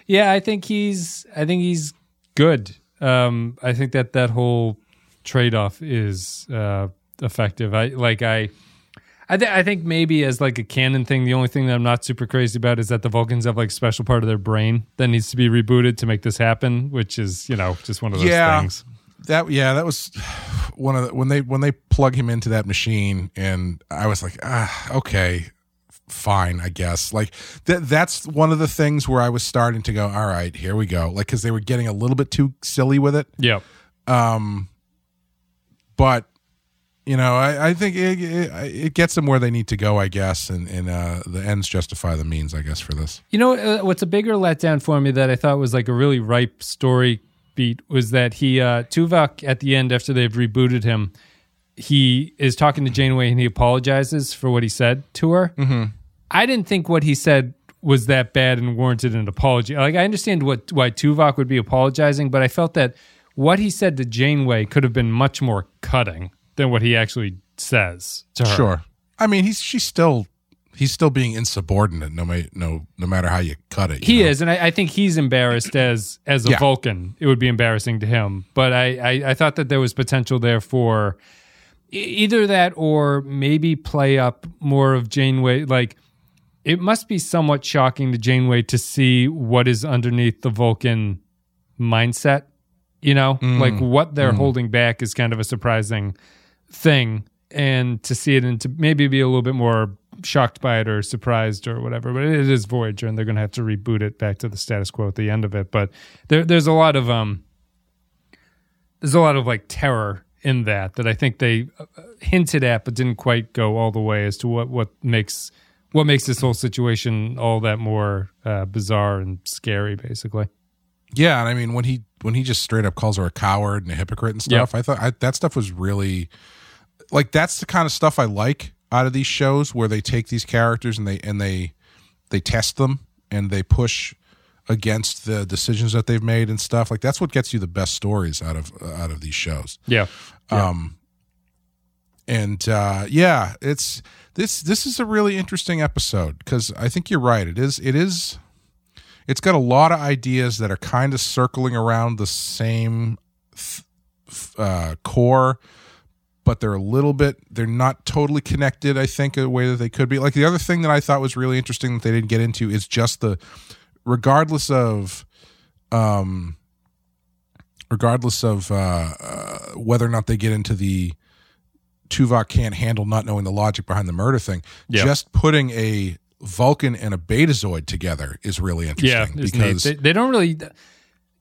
[SPEAKER 1] yeah, I think he's I think he's good. Um, I think that that whole trade off is uh, effective. I like I. I, th- I think maybe as like a canon thing, the only thing that I'm not super crazy about is that the Vulcans have like a special part of their brain that needs to be rebooted to make this happen, which is you know just one of those
[SPEAKER 2] Yeah.
[SPEAKER 1] things.
[SPEAKER 2] That yeah, that was one of the when they when they plug him into that machine and I was like, ah, okay, fine, I guess. Like that that's one of the things where I was starting to go, all right, here we go. Like cuz they were getting a little bit too silly with it.
[SPEAKER 1] Yeah,
[SPEAKER 2] Um, but you know, I, I think it, it, it gets them where they need to go, I guess, and, and uh, the ends justify the means, I guess, for this.
[SPEAKER 1] You know uh, what's a bigger letdown for me that I thought was like a really ripe story beat was that he uh Tuvok at the end after they've rebooted him, he is talking to Janeway and he apologizes for what he said to her. Mm-hmm. I didn't think what he said was that bad and warranted an apology. Like I understand what why Tuvok would be apologizing, but I felt that what he said to Janeway could have been much more cutting than what he actually says to her.
[SPEAKER 2] Sure. I mean, he's she's still he's still being insubordinate, no ma- no no matter how you cut it. you
[SPEAKER 1] He
[SPEAKER 2] know?
[SPEAKER 1] is, and I, I think he's embarrassed as as a
[SPEAKER 2] Yeah.
[SPEAKER 1] Vulcan. It would be embarrassing to him, but I, I I thought that there was potential there for either that or maybe play up more of Janeway. Like it must be somewhat shocking to Janeway to see what is underneath the Vulcan mindset. You know, mm. like what they're mm. holding back is kind of a surprising thing, and to see it and to maybe be a little bit more shocked by it or surprised or whatever. But it is Voyager, and they're going to have to reboot it back to the status quo at the end of it. But there, there's a lot of um, there's a lot of like terror in that that I think they uh, hinted at, but didn't quite go all the way as to what what makes what makes this whole situation all that more uh, bizarre and scary, basically.
[SPEAKER 2] Yeah, and I mean when he when he just straight up calls her a coward and a hypocrite and stuff, I thought I, that stuff was really like that's the kind of stuff I like out of these shows where they take these characters and they and they they test them and they push against the decisions that they've made and stuff. Like that's what gets you the best stories out of uh, out of these shows.
[SPEAKER 1] Yeah.
[SPEAKER 2] Um, and uh, yeah, it's this this is a really interesting episode because I think you're right. It is it is it's got a lot of ideas that are kind of circling around the same uh, core but they're a little bit they're not totally connected i think a way that they could be like the other thing that i thought was really interesting that they didn't get into is just the regardless of um regardless of uh, uh whether or not they get into the tuvok can't handle not knowing the logic behind the murder thing
[SPEAKER 1] Yep.
[SPEAKER 2] just putting a vulcan and a betazoid together is really interesting
[SPEAKER 1] it's
[SPEAKER 2] because.
[SPEAKER 1] They, they don't really.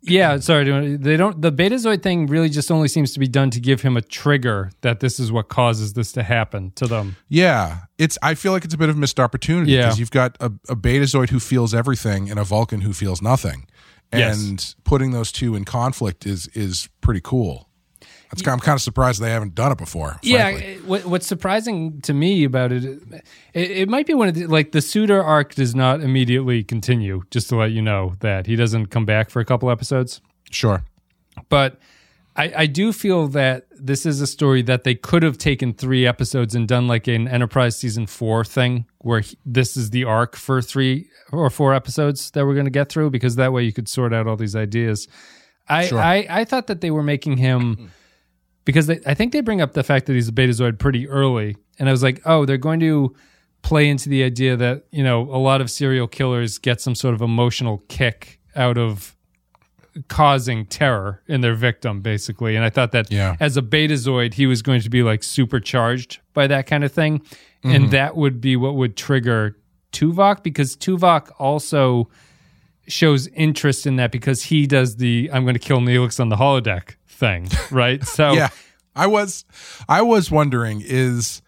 [SPEAKER 1] Yeah, sorry. They don't. The Betazoid thing really just only seems to be done to give him a trigger that this is what causes this to happen to them.
[SPEAKER 2] Yeah, it's. I feel like it's a bit of a missed opportunity
[SPEAKER 1] Yeah.
[SPEAKER 2] because you've got a, a Betazoid who feels everything and a Vulcan who feels nothing,
[SPEAKER 1] Yes.
[SPEAKER 2] and putting those two in conflict is is pretty cool. That's, I'm kind of surprised they haven't done it before.
[SPEAKER 1] Yeah, it- what, what's surprising to me about it, it, it might be one of the like the Suder arc does not immediately continue. Just to let you know that he doesn't come back for a couple episodes,
[SPEAKER 2] sure.
[SPEAKER 1] but I, I do feel that this is a story that they could have taken three episodes and done like an Enterprise season four thing, where he, this is the arc for three or four episodes that we're going to get through, because that way you could sort out all these ideas. I
[SPEAKER 2] Sure.
[SPEAKER 1] I, I thought that they were making him because they, I think they bring up the fact that he's a Betazoid pretty early, and I was like, oh, they're going to play into the idea that you know a lot of serial killers get some sort of emotional kick out of causing terror in their victim, basically. And I thought that
[SPEAKER 2] Yeah.
[SPEAKER 1] as a Betazoid, he was going to be like supercharged by that kind of thing, and mm-hmm. that would be what would trigger Tuvok because Tuvok also shows interest in that because he does the "I'm going to kill Neelix on the holodeck" thing, right? So
[SPEAKER 2] Yeah, I was. I was wondering is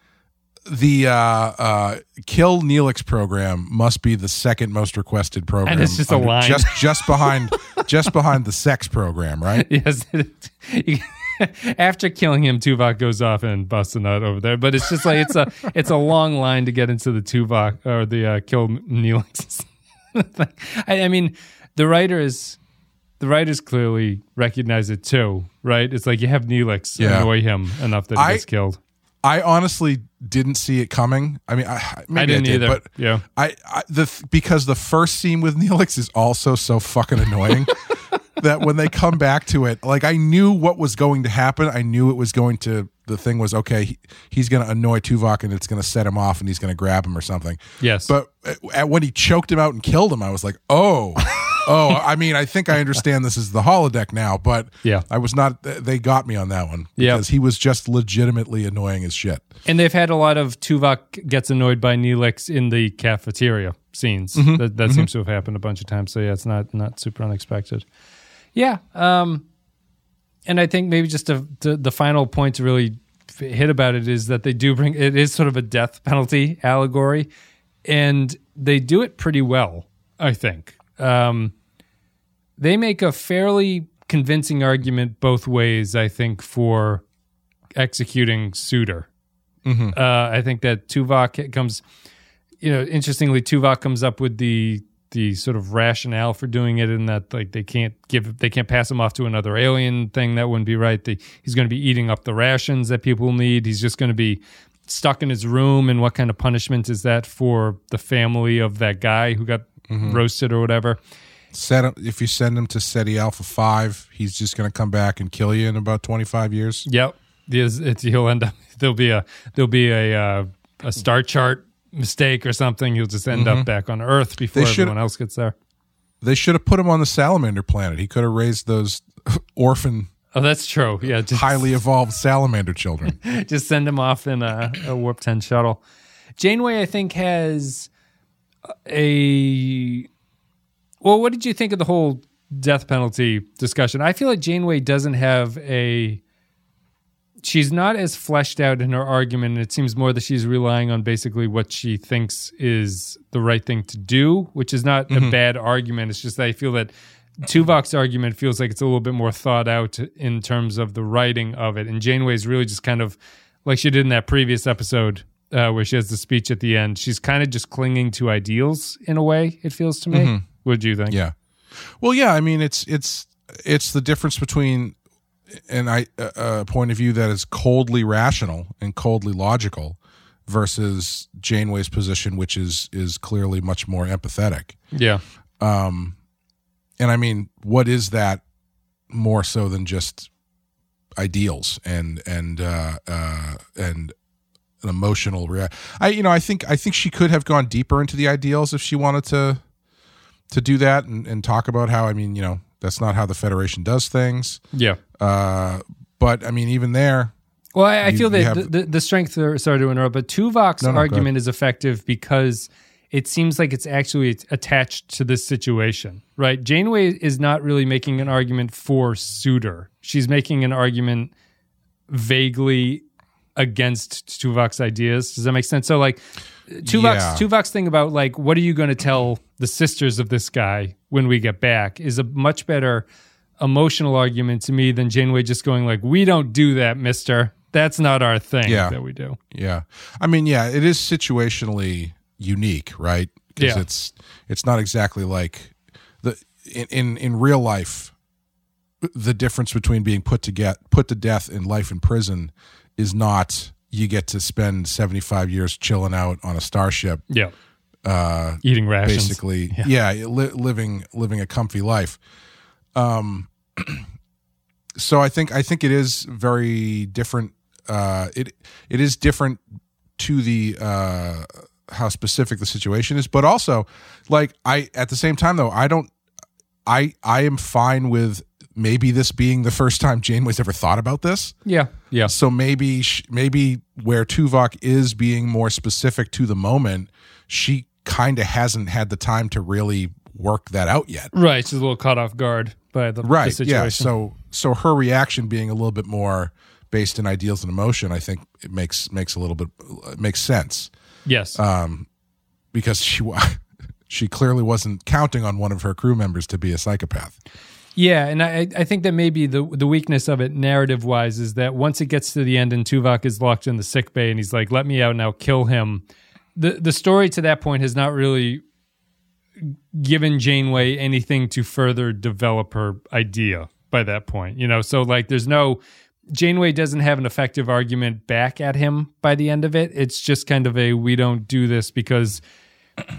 [SPEAKER 2] the uh, uh, kill Neelix program must be the second most requested program,
[SPEAKER 1] And it's just a line.
[SPEAKER 2] just just behind just behind the sex program, right?
[SPEAKER 1] Yes. After killing him, Tuvok goes off and busts a nut over there. But it's just like it's a it's a long line to get into the Tuvok or the uh, kill Neelix. I, I mean, the writers the writers clearly recognize it too, right? It's like you have Neelix
[SPEAKER 2] Yeah.
[SPEAKER 1] annoy him enough that he
[SPEAKER 2] I-
[SPEAKER 1] gets killed.
[SPEAKER 2] I honestly didn't see it coming. I mean, I, maybe
[SPEAKER 1] I didn't
[SPEAKER 2] did,
[SPEAKER 1] either.
[SPEAKER 2] but
[SPEAKER 1] yeah.
[SPEAKER 2] I, I the because the first scene with Neelix is also so fucking annoying that when they come back to it, like I knew what was going to happen. I knew it was going to. The thing was okay. He, he's going to annoy Tuvok and it's going to set him off and he's going to grab him or something.
[SPEAKER 1] Yes.
[SPEAKER 2] But at, when he choked him out and killed him, I was like, oh. oh, I mean, I think I understand this is the holodeck now, but
[SPEAKER 1] Yeah.
[SPEAKER 2] I was not. They got me on that one
[SPEAKER 1] Yeah.
[SPEAKER 2] because he was just legitimately annoying as shit.
[SPEAKER 1] And they've had a lot of Tuvok gets annoyed by Neelix in the cafeteria scenes.
[SPEAKER 2] Mm-hmm.
[SPEAKER 1] That, that seems to have happened a bunch of times. So yeah, it's not not super unexpected. Yeah, um, and I think maybe just to, to, the final point to really hit about it is that they do bring it is sort of a death penalty allegory, and they do it pretty well. I think um, they make a fairly convincing argument both ways. I think for executing Suder. Uh, I think that Tuvok comes, you know, interestingly, Tuvok comes up with the the sort of rationale for doing it, in that like they can't give they can't pass him off to another alien thing that wouldn't be right. The, he's going to be eating up the rations that people need. He's just going to be stuck in his room. And what kind of punishment is that for the family of that guy who got roasted or whatever?
[SPEAKER 2] Set him, if you send him to Ceti Alpha Five, he's just going to come back and kill you in about twenty five years.
[SPEAKER 1] Yep. Yes, it's, he'll end up there'll be a there'll be a uh, a star chart mistake or something. He'll just end up mm-hmm. back on Earth before everyone else gets there.
[SPEAKER 2] They should have put him on the salamander planet. He could have raised those orphan,
[SPEAKER 1] Oh, that's true. Yeah, just,
[SPEAKER 2] highly evolved salamander children.
[SPEAKER 1] just send him off in a, a warp ten shuttle. Janeway, I think, has a. Well, what did you think of the whole death penalty discussion? I feel like Janeway doesn't have a. She's not as fleshed out in her argument, and it seems more that she's relying on basically what she thinks is the right thing to do, which is not a bad argument. It's just that I feel that Tuvok's argument feels like it's a little bit more thought out in terms of the writing of it, and Janeway's really just kind of like she did in that previous episode uh, where she has the speech at the end. She's kind of just clinging to ideals in a way. It feels to me. What do you think?
[SPEAKER 2] Yeah. Well, yeah. I mean, it's it's it's the difference between and I a point of view that is coldly rational and coldly logical versus Janeway's position, which is is clearly much more empathetic.
[SPEAKER 1] Yeah.
[SPEAKER 2] Um, and I mean, what is that more so than just ideals and and uh, uh, and an emotional react? I you know I think I think she could have gone deeper into the ideals if she wanted to to do that and, and talk about how I mean you know that's not how the Federation does things.
[SPEAKER 1] Yeah.
[SPEAKER 2] Uh, but I mean, even there,
[SPEAKER 1] Well, I, I feel that
[SPEAKER 2] have-
[SPEAKER 1] the, the, strength, sorry to interrupt, but Tuvok's
[SPEAKER 2] No, no,
[SPEAKER 1] argument is effective because it seems like it's actually attached to this situation, right? Janeway is not really making an argument for Suder. She's making an argument vaguely against Tuvok's ideas. Does that make sense? So, like, Tuvok's,
[SPEAKER 2] Yeah.
[SPEAKER 1] Tuvok's thing about, like, what are you going to tell the sisters of this guy when we get back is a much better emotional argument to me than Janeway just going, like, we don't do that, mister. That's not our thing
[SPEAKER 2] Yeah.
[SPEAKER 1] that we do.
[SPEAKER 2] yeah, I mean, yeah, it is situationally unique, right? Because
[SPEAKER 1] Yeah.
[SPEAKER 2] it's it's not exactly like the in, in in real life. The difference between being put to get put to death and life in prison is not you get to spend seventy five years chilling out on a starship
[SPEAKER 1] Yeah.
[SPEAKER 2] uh,
[SPEAKER 1] Eating rations.
[SPEAKER 2] basically yeah, li- living living a comfy life um so i think i think it is very different uh it it is different to the uh how specific the situation is but also like i at the same time though i don't i i am fine with maybe this being the first time janeway's ever thought about this
[SPEAKER 1] Yeah. Yeah.
[SPEAKER 2] so maybe sh- maybe where Tuvok is being more specific to the moment, she kind of hasn't had the time to really work that out yet.
[SPEAKER 1] Right. She's a little caught off guard by the, the
[SPEAKER 2] Right.
[SPEAKER 1] situation.
[SPEAKER 2] Yeah. So so her reaction being a little bit more based in ideals and emotion, I think it makes makes a little bit makes sense
[SPEAKER 1] yes.
[SPEAKER 2] um, because she she clearly wasn't counting on one of her crew members to be a psychopath.
[SPEAKER 1] Yeah, and I I think that maybe the the weakness of it narrative wise is that once it gets to the end and Tuvok is locked in the sick bay and he's like, "Let me out now, kill him." The the story to that point has not really given Janeway anything to further develop her idea by that point. You know, so like there's no Janeway doesn't have an effective argument back at him by the end of it. It's just kind of a we don't do this because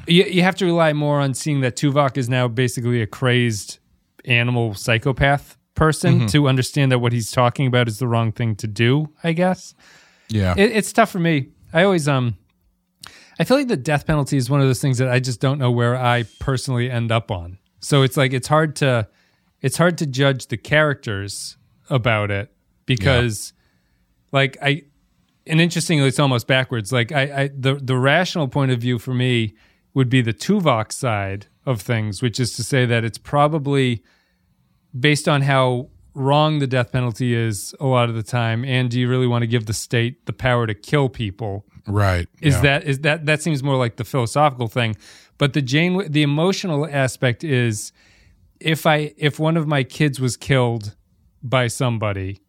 [SPEAKER 1] you, you have to rely more on seeing that Tuvok is now basically a crazed animal psychopath person to understand that what he's talking about is the wrong thing to do, I guess.
[SPEAKER 2] Yeah.
[SPEAKER 1] It, it's tough for me. I always um I feel like the death penalty is one of those things that I just don't know where I personally end up on. So it's like it's hard to it's hard to judge the characters about it because like I and interestingly it's almost backwards. Like I, I the the rational point of view for me would be the Tuvok side of things, which is to say that it's probably based on how wrong the death penalty is a lot of the time and do you really want to give the state the power to kill people
[SPEAKER 2] right.
[SPEAKER 1] is
[SPEAKER 2] yeah.
[SPEAKER 1] that is that that seems more like the philosophical thing but the jane the emotional aspect is if i if one of my kids was killed by somebody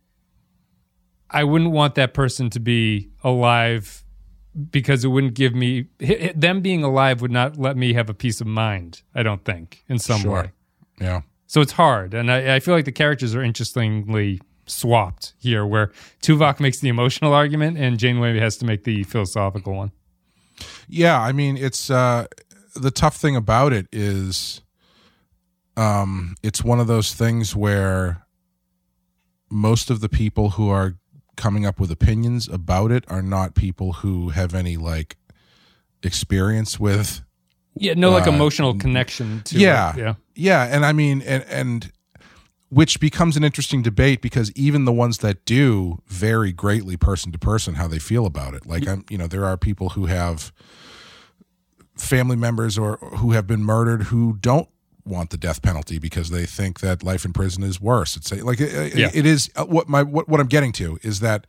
[SPEAKER 1] i wouldn't want that person to be alive because it wouldn't give me them being alive would not let me have a peace of mind i don't think in some
[SPEAKER 2] Sure.
[SPEAKER 1] way
[SPEAKER 2] Yeah.
[SPEAKER 1] so it's hard, and I, I feel like the characters are interestingly swapped here, where Tuvok makes the emotional argument and Janeway has to make the philosophical one.
[SPEAKER 2] Yeah, I mean, it's uh the tough thing about it is um it's one of those things where most of the people who are coming up with opinions about it are not people who have any like experience with
[SPEAKER 1] Yeah, no, like
[SPEAKER 2] Uh,
[SPEAKER 1] emotional connection to
[SPEAKER 2] yeah.
[SPEAKER 1] it. yeah,
[SPEAKER 2] yeah, and I mean and and which becomes an interesting debate because even the ones that do vary greatly person to person how they feel about it. Like I'm, you know, there are people who have family members or who have been murdered who don't want the death penalty because they think that life in prison is worse. It's like it,
[SPEAKER 1] Yeah.
[SPEAKER 2] it is uh, what my what, what I'm getting to is that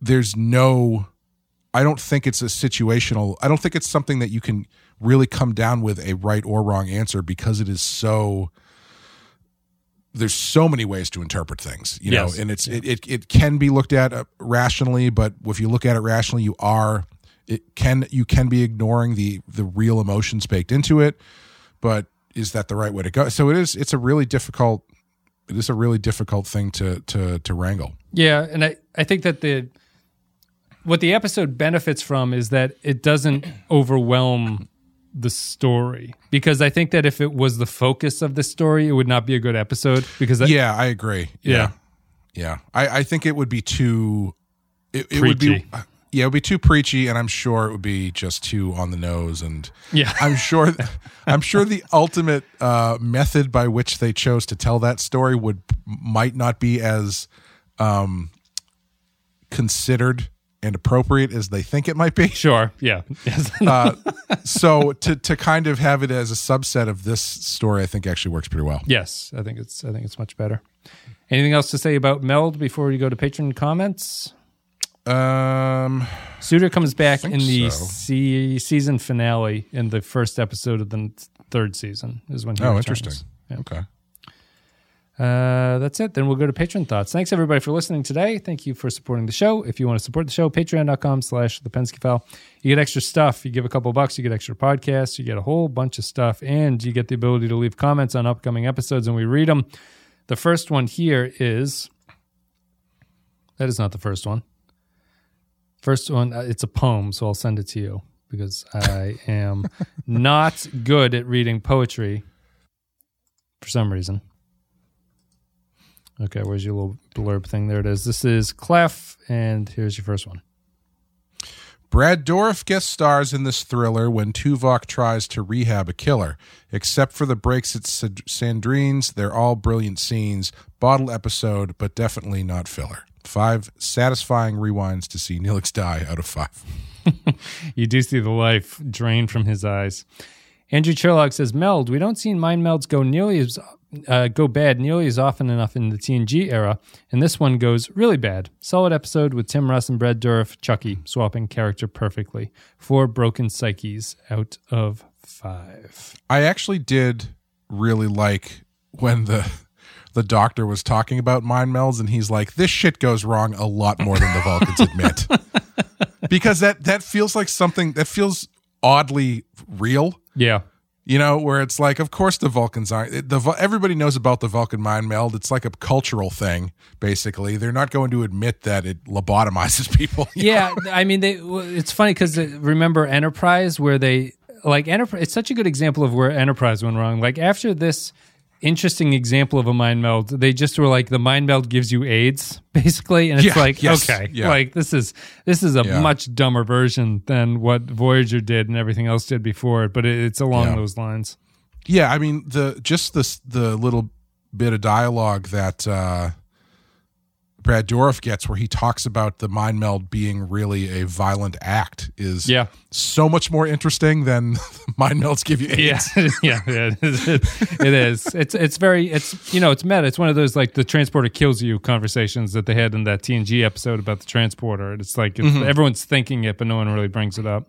[SPEAKER 2] there's no I don't think it's a situational I don't think it's something that you can really come down with a right or wrong answer because it is so there's so many ways to interpret things you
[SPEAKER 1] Yes.
[SPEAKER 2] know and it's it, it it can be looked at uh, rationally but if you look at it rationally you are it can you can be ignoring the the real emotions baked into it but is that the right way to go so it is it's a really difficult it is a really difficult thing to to to wrangle.
[SPEAKER 1] Yeah, and I, I think that the what the episode benefits from is that it doesn't overwhelm the story because I think that if it was the focus of the story, it would not be a good episode. Because I,
[SPEAKER 2] Yeah, I agree.
[SPEAKER 1] Yeah.
[SPEAKER 2] yeah, yeah. I, I think it would be too. It, it would be. Yeah, it would be too preachy, and I'm sure it would be just too on the nose. And
[SPEAKER 1] Yeah.
[SPEAKER 2] I'm sure, I'm sure the ultimate uh, method by which they chose to tell that story would might not be as um, considered and appropriate as they think it might be.
[SPEAKER 1] sure, yeah.
[SPEAKER 2] Uh, so to to kind of have it as a subset of this story, I think actually works pretty well.
[SPEAKER 1] yes, I think it's I think it's much better. Anything else to say about Meld before we go to patron comments?
[SPEAKER 2] Um,
[SPEAKER 1] Suder comes back in the
[SPEAKER 2] so.
[SPEAKER 1] se- season finale in the first episode of the third season is when he
[SPEAKER 2] oh,
[SPEAKER 1] returns.
[SPEAKER 2] interesting.
[SPEAKER 1] Yeah.
[SPEAKER 2] Okay.
[SPEAKER 1] Uh, that's it. Then we'll go to patron thoughts. Thanks everybody for listening today. Thank you for supporting the show. If you want to support the show, patreon.com slash the Penske file. You get extra stuff. You give a couple bucks, you get extra podcasts, you get a whole bunch of stuff, and you get the ability to leave comments on upcoming episodes and we read them. The first one here is that is not the first one. First one, uh, it's a poem, so I'll send it to you because I am not good at reading poetry for some reason. Okay, where's your little blurb thing? There it is. This is Clef, and here's your first one.
[SPEAKER 2] Brad Dourif guest stars in this thriller when Tuvok tries to rehab a killer. Except for the breaks at Sand- Sandrine's, they're all brilliant scenes. Bottle episode, but definitely not filler. Five satisfying rewinds to see Neelix die out of five.
[SPEAKER 1] You do see the life drain from his eyes. Andrew Sherlock says, "Meld. We don't see mind melds go nearly as uh, go bad nearly as often enough in the TNG era, and this one goes really bad. Solid episode with Tim Russ and Brad Dourif, Chucky swapping character perfectly. Four broken psyches out of five.
[SPEAKER 2] I actually did really like when the the doctor was talking about mind melds and he's like, This shit goes wrong a lot more than the Vulcans admit. because that that feels like something that feels oddly real.
[SPEAKER 1] Yeah,
[SPEAKER 2] You know, where it's like, of course the Vulcans aren't. The everybody knows about the Vulcan mind meld. It's like a cultural thing, basically. They're not going to admit that it lobotomizes people.
[SPEAKER 1] yeah. I mean, they. It's funny because uh, remember Enterprise, where they like Enterprise. It's such a good example of where Enterprise went wrong. Like after this interesting example of a mind meld, they just were like, the mind meld gives you AIDS, basically, and it's
[SPEAKER 2] Yeah,
[SPEAKER 1] like,
[SPEAKER 2] yes,
[SPEAKER 1] okay,
[SPEAKER 2] yeah.
[SPEAKER 1] like this is this is a
[SPEAKER 2] Yeah.
[SPEAKER 1] much dumber version than what Voyager did and everything else did before it, but it, it's along those lines.
[SPEAKER 2] Yeah, I mean the just the the little bit of dialogue that uh, Brad Dourif gets, where he talks about the mind meld being really a violent act, is
[SPEAKER 1] Yeah.
[SPEAKER 2] so much more interesting than mind melds give you. AIDS.
[SPEAKER 1] Yeah, yeah, yeah, it is. It is. It's it's very it's you know it's meta. It's one of those like the transporter kills you conversations that they had in that TNG episode about the transporter. It's like it's, mm-hmm. everyone's thinking it, but no one really brings it up.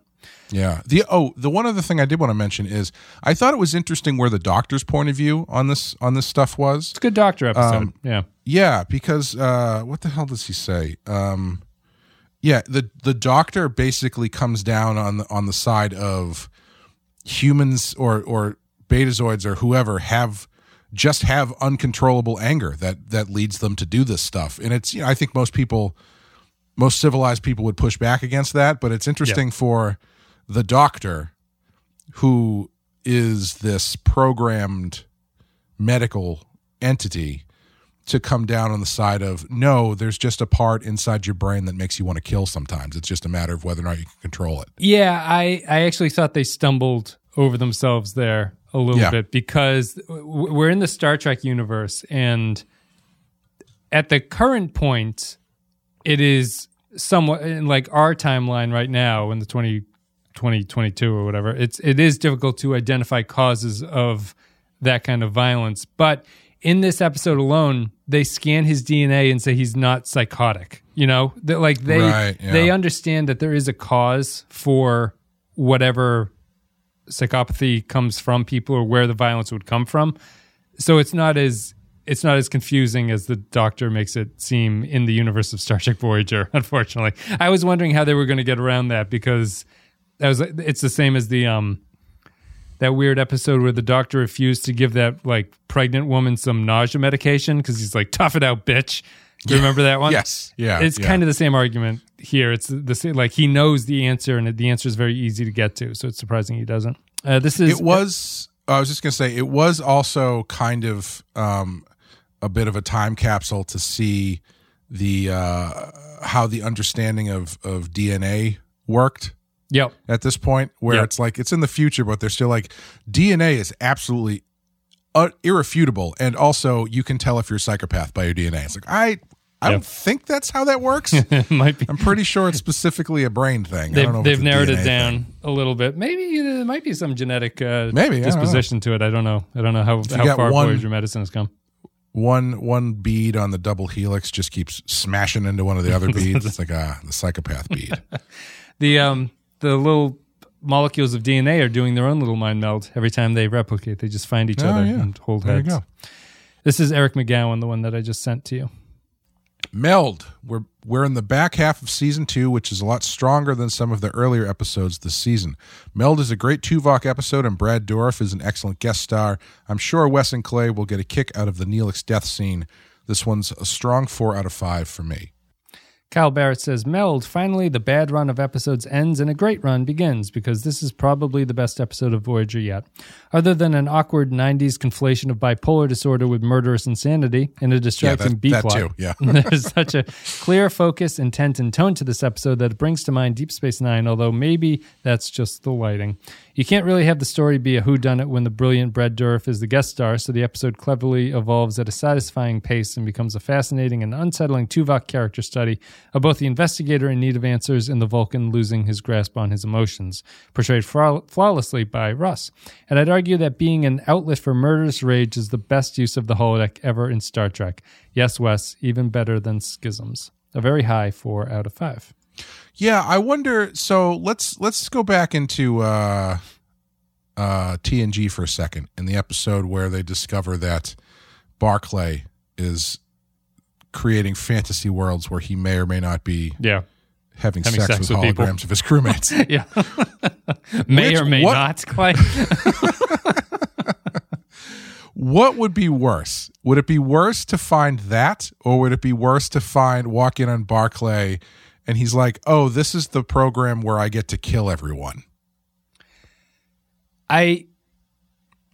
[SPEAKER 2] Yeah. The oh, the one other thing I did want to mention is I thought it was interesting where the doctor's point of view on this on this stuff was.
[SPEAKER 1] It's a good Doctor episode. yeah,
[SPEAKER 2] Yeah, because uh, what the hell does he say? Um, yeah, the the doctor basically comes down on the on the side of humans or or betazoids or whoever have just have uncontrollable anger that that leads them to do this stuff, and it's you know I think most people, most civilized people would push back against that, but it's interesting for the doctor, who is this programmed medical entity to come down on the side of no, there's just a part inside your brain that makes you want to kill sometimes. It's just a matter of whether or not you can control it.
[SPEAKER 1] yeah. I I actually thought they stumbled over themselves there a little
[SPEAKER 2] Yeah.
[SPEAKER 1] bit because we're in the Star Trek universe and at the current point, it is somewhat in like our timeline right now in the 20, 2022 or whatever. It's it is difficult to identify causes of that kind of violence, but in this episode alone, they scan his DNA and say he's not psychotic. You know, that like they
[SPEAKER 2] Right, yeah.
[SPEAKER 1] they understand that there is a cause for whatever psychopathy comes from people or where the violence would come from. So it's not as it's not as confusing as the doctor makes it seem in the universe of Star Trek Voyager. Unfortunately, I was wondering how they were going to get around that because that was it's the same as the um that weird episode where the doctor refused to give that like pregnant woman some nausea medication because he's like, "Tough it out, bitch." Do you remember that one?
[SPEAKER 2] Yes. Yeah.
[SPEAKER 1] It's
[SPEAKER 2] yeah.
[SPEAKER 1] kind of the same argument here. It's the same, like he knows the answer, and the answer is very easy to get to. So it's surprising he doesn't. Uh, this is
[SPEAKER 2] It was. I was just gonna say it was also kind of um, a bit of a time capsule to see the uh, how the understanding of of DNA worked
[SPEAKER 1] Yep.
[SPEAKER 2] at this point, where
[SPEAKER 1] Yep.
[SPEAKER 2] it's like it's in the future, but they're still like DNA is absolutely uh, irrefutable, and also you can tell if you're a psychopath by your DNA. It's like I. I
[SPEAKER 1] Yep.
[SPEAKER 2] don't think that's how that works.
[SPEAKER 1] might be.
[SPEAKER 2] I'm pretty sure it's specifically a brain thing.
[SPEAKER 1] They've,
[SPEAKER 2] don't know
[SPEAKER 1] they've narrowed
[SPEAKER 2] DNA
[SPEAKER 1] it down
[SPEAKER 2] thing.
[SPEAKER 1] a little bit. Maybe there might be some genetic uh,
[SPEAKER 2] Maybe, I don't know.
[SPEAKER 1] disposition to it. I don't know. I don't know how, how far
[SPEAKER 2] one-
[SPEAKER 1] Voyager medicine has come.
[SPEAKER 2] one one bead on the double helix just keeps smashing into one of the other beads. It's like ah, the psychopath bead.
[SPEAKER 1] The um the little molecules of DNA are doing their own little mind meld every time they replicate. They just find each
[SPEAKER 2] Oh,
[SPEAKER 1] other
[SPEAKER 2] yeah.
[SPEAKER 1] and hold
[SPEAKER 2] There you go.
[SPEAKER 1] This is Eric McGowan, the one that I just sent to you.
[SPEAKER 2] Meld. We're we're in the back half of season two, which is a lot stronger than some of the earlier episodes this season. Meld is a great Tuvok episode, and Brad Dourif is an excellent guest star. I'm sure Wes and Clay will get a kick out of the Neelix death scene. This one's a strong four out of five for me.
[SPEAKER 1] Kyle Barrett says, Meld, finally the bad run of episodes ends and a great run begins because this is probably the best episode of Voyager yet. Other than an awkward 90s conflation of bipolar disorder with murderous insanity and a distracting
[SPEAKER 2] that-
[SPEAKER 1] B
[SPEAKER 2] that
[SPEAKER 1] plot.
[SPEAKER 2] too, yeah.
[SPEAKER 1] There's such a clear focus, intent, and tone to this episode that it brings to mind Deep Space Nine, although maybe that's just the lighting. You can't really have the story be a whodunit when the brilliant Brad Dourif is the guest star, so the episode cleverly evolves at a satisfying pace and becomes a fascinating and unsettling Tuvok character study of both the investigator in need of answers and the Vulcan losing his grasp on his emotions, portrayed flaw- flawlessly by Russ. And I'd argue that being an outlet for murderous rage is the best use of the holodeck ever in Star Trek. Yes, Wes, even better than Schisms. A very high four out of five.
[SPEAKER 2] Yeah, I wonder. So let's let's go back into uh, uh, TNG for a second in the episode where they discover that Barclay is creating fantasy worlds where he may or may not be
[SPEAKER 1] Yeah.
[SPEAKER 2] having,
[SPEAKER 1] Having
[SPEAKER 2] sex,
[SPEAKER 1] sex
[SPEAKER 2] with
[SPEAKER 1] with people.
[SPEAKER 2] holograms of his crewmates.
[SPEAKER 1] Yeah. may
[SPEAKER 2] Which-
[SPEAKER 1] or may
[SPEAKER 2] what-
[SPEAKER 1] not, Clay.
[SPEAKER 2] what would be worse? Would it be worse to find that, or would it be worse to find walk in on Barclay and he's like, "Oh, this is the program where I get to kill everyone."
[SPEAKER 1] I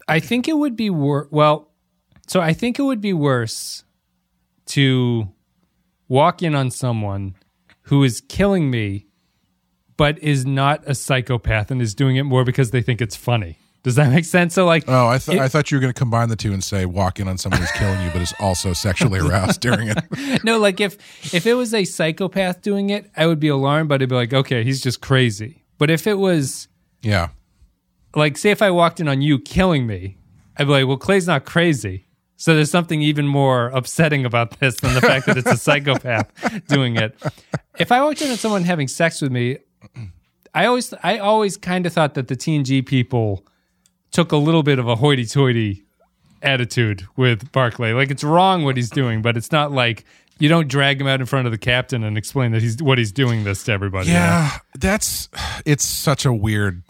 [SPEAKER 1] I think it would be worse. Well, so I think it would be worse to walk in on someone who is killing me, but is not a psychopath and is doing it more because they think it's funny. Does that make sense? So, like,
[SPEAKER 2] Oh, I, th-
[SPEAKER 1] It-
[SPEAKER 2] I thought you were going to combine the two and say walk in on someone who's killing you, but is also sexually aroused during it.
[SPEAKER 1] no, like if if it was a psychopath doing it, I would be alarmed, but I'd be like, okay, he's just crazy. But if it was
[SPEAKER 2] Yeah,
[SPEAKER 1] like say if I walked in on you killing me, I'd be like, well, Clay's not crazy. So there's something even more upsetting about this than the fact that it's a psychopath doing it. If I walked in on someone having sex with me, I always I always kind of thought that the TNG people took a little bit of a hoity-toity attitude with Barclay. Like it's wrong what he's doing, but it's not like you don't drag him out in front of the captain and explain that he's what he's doing this to everybody.
[SPEAKER 2] yeah. That's it's such a weird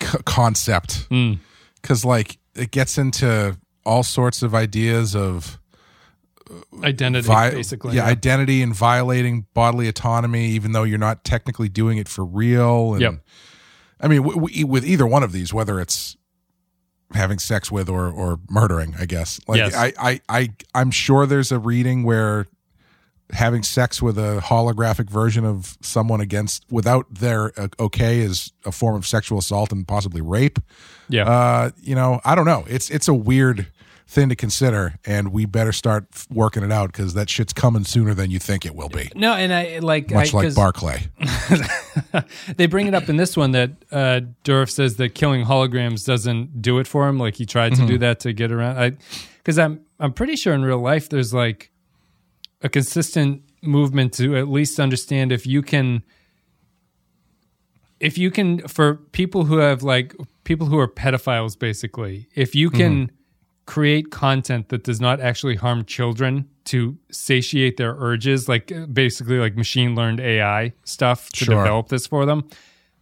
[SPEAKER 2] c- concept
[SPEAKER 1] mm.
[SPEAKER 2] because like it gets into all sorts of ideas of uh,
[SPEAKER 1] Identity,
[SPEAKER 2] vi-
[SPEAKER 1] basically.
[SPEAKER 2] yeah, identity and violating bodily autonomy, even though you're not technically doing it for real. And,
[SPEAKER 1] Yep.
[SPEAKER 2] I mean, w- w- with either one of these, whether it's having sex with or or murdering, I guess. Like
[SPEAKER 1] Yes.
[SPEAKER 2] I, I I I'm sure there's a reading where having sex with a holographic version of someone against without their uh, okay is a form of sexual assault and possibly rape.
[SPEAKER 1] yeah.
[SPEAKER 2] Uh, you know, I don't know. It's it's a weird thing to consider, and we better start working it out because that shit's coming sooner than you think it will be.
[SPEAKER 1] no, and I like
[SPEAKER 2] Much
[SPEAKER 1] I,
[SPEAKER 2] like Barclay.
[SPEAKER 1] they bring it up in this one that uh, Dourif says that killing holograms doesn't do it for him. Like he tried to do that to get around. I because I'm I'm pretty sure in real life there's like a consistent movement to at least understand if you can if you can for people who have like people who are pedophiles basically if you can create content that does not actually harm children to satiate their urges like uh, basically like machine learned ai stuff to
[SPEAKER 2] Sure.
[SPEAKER 1] develop this for them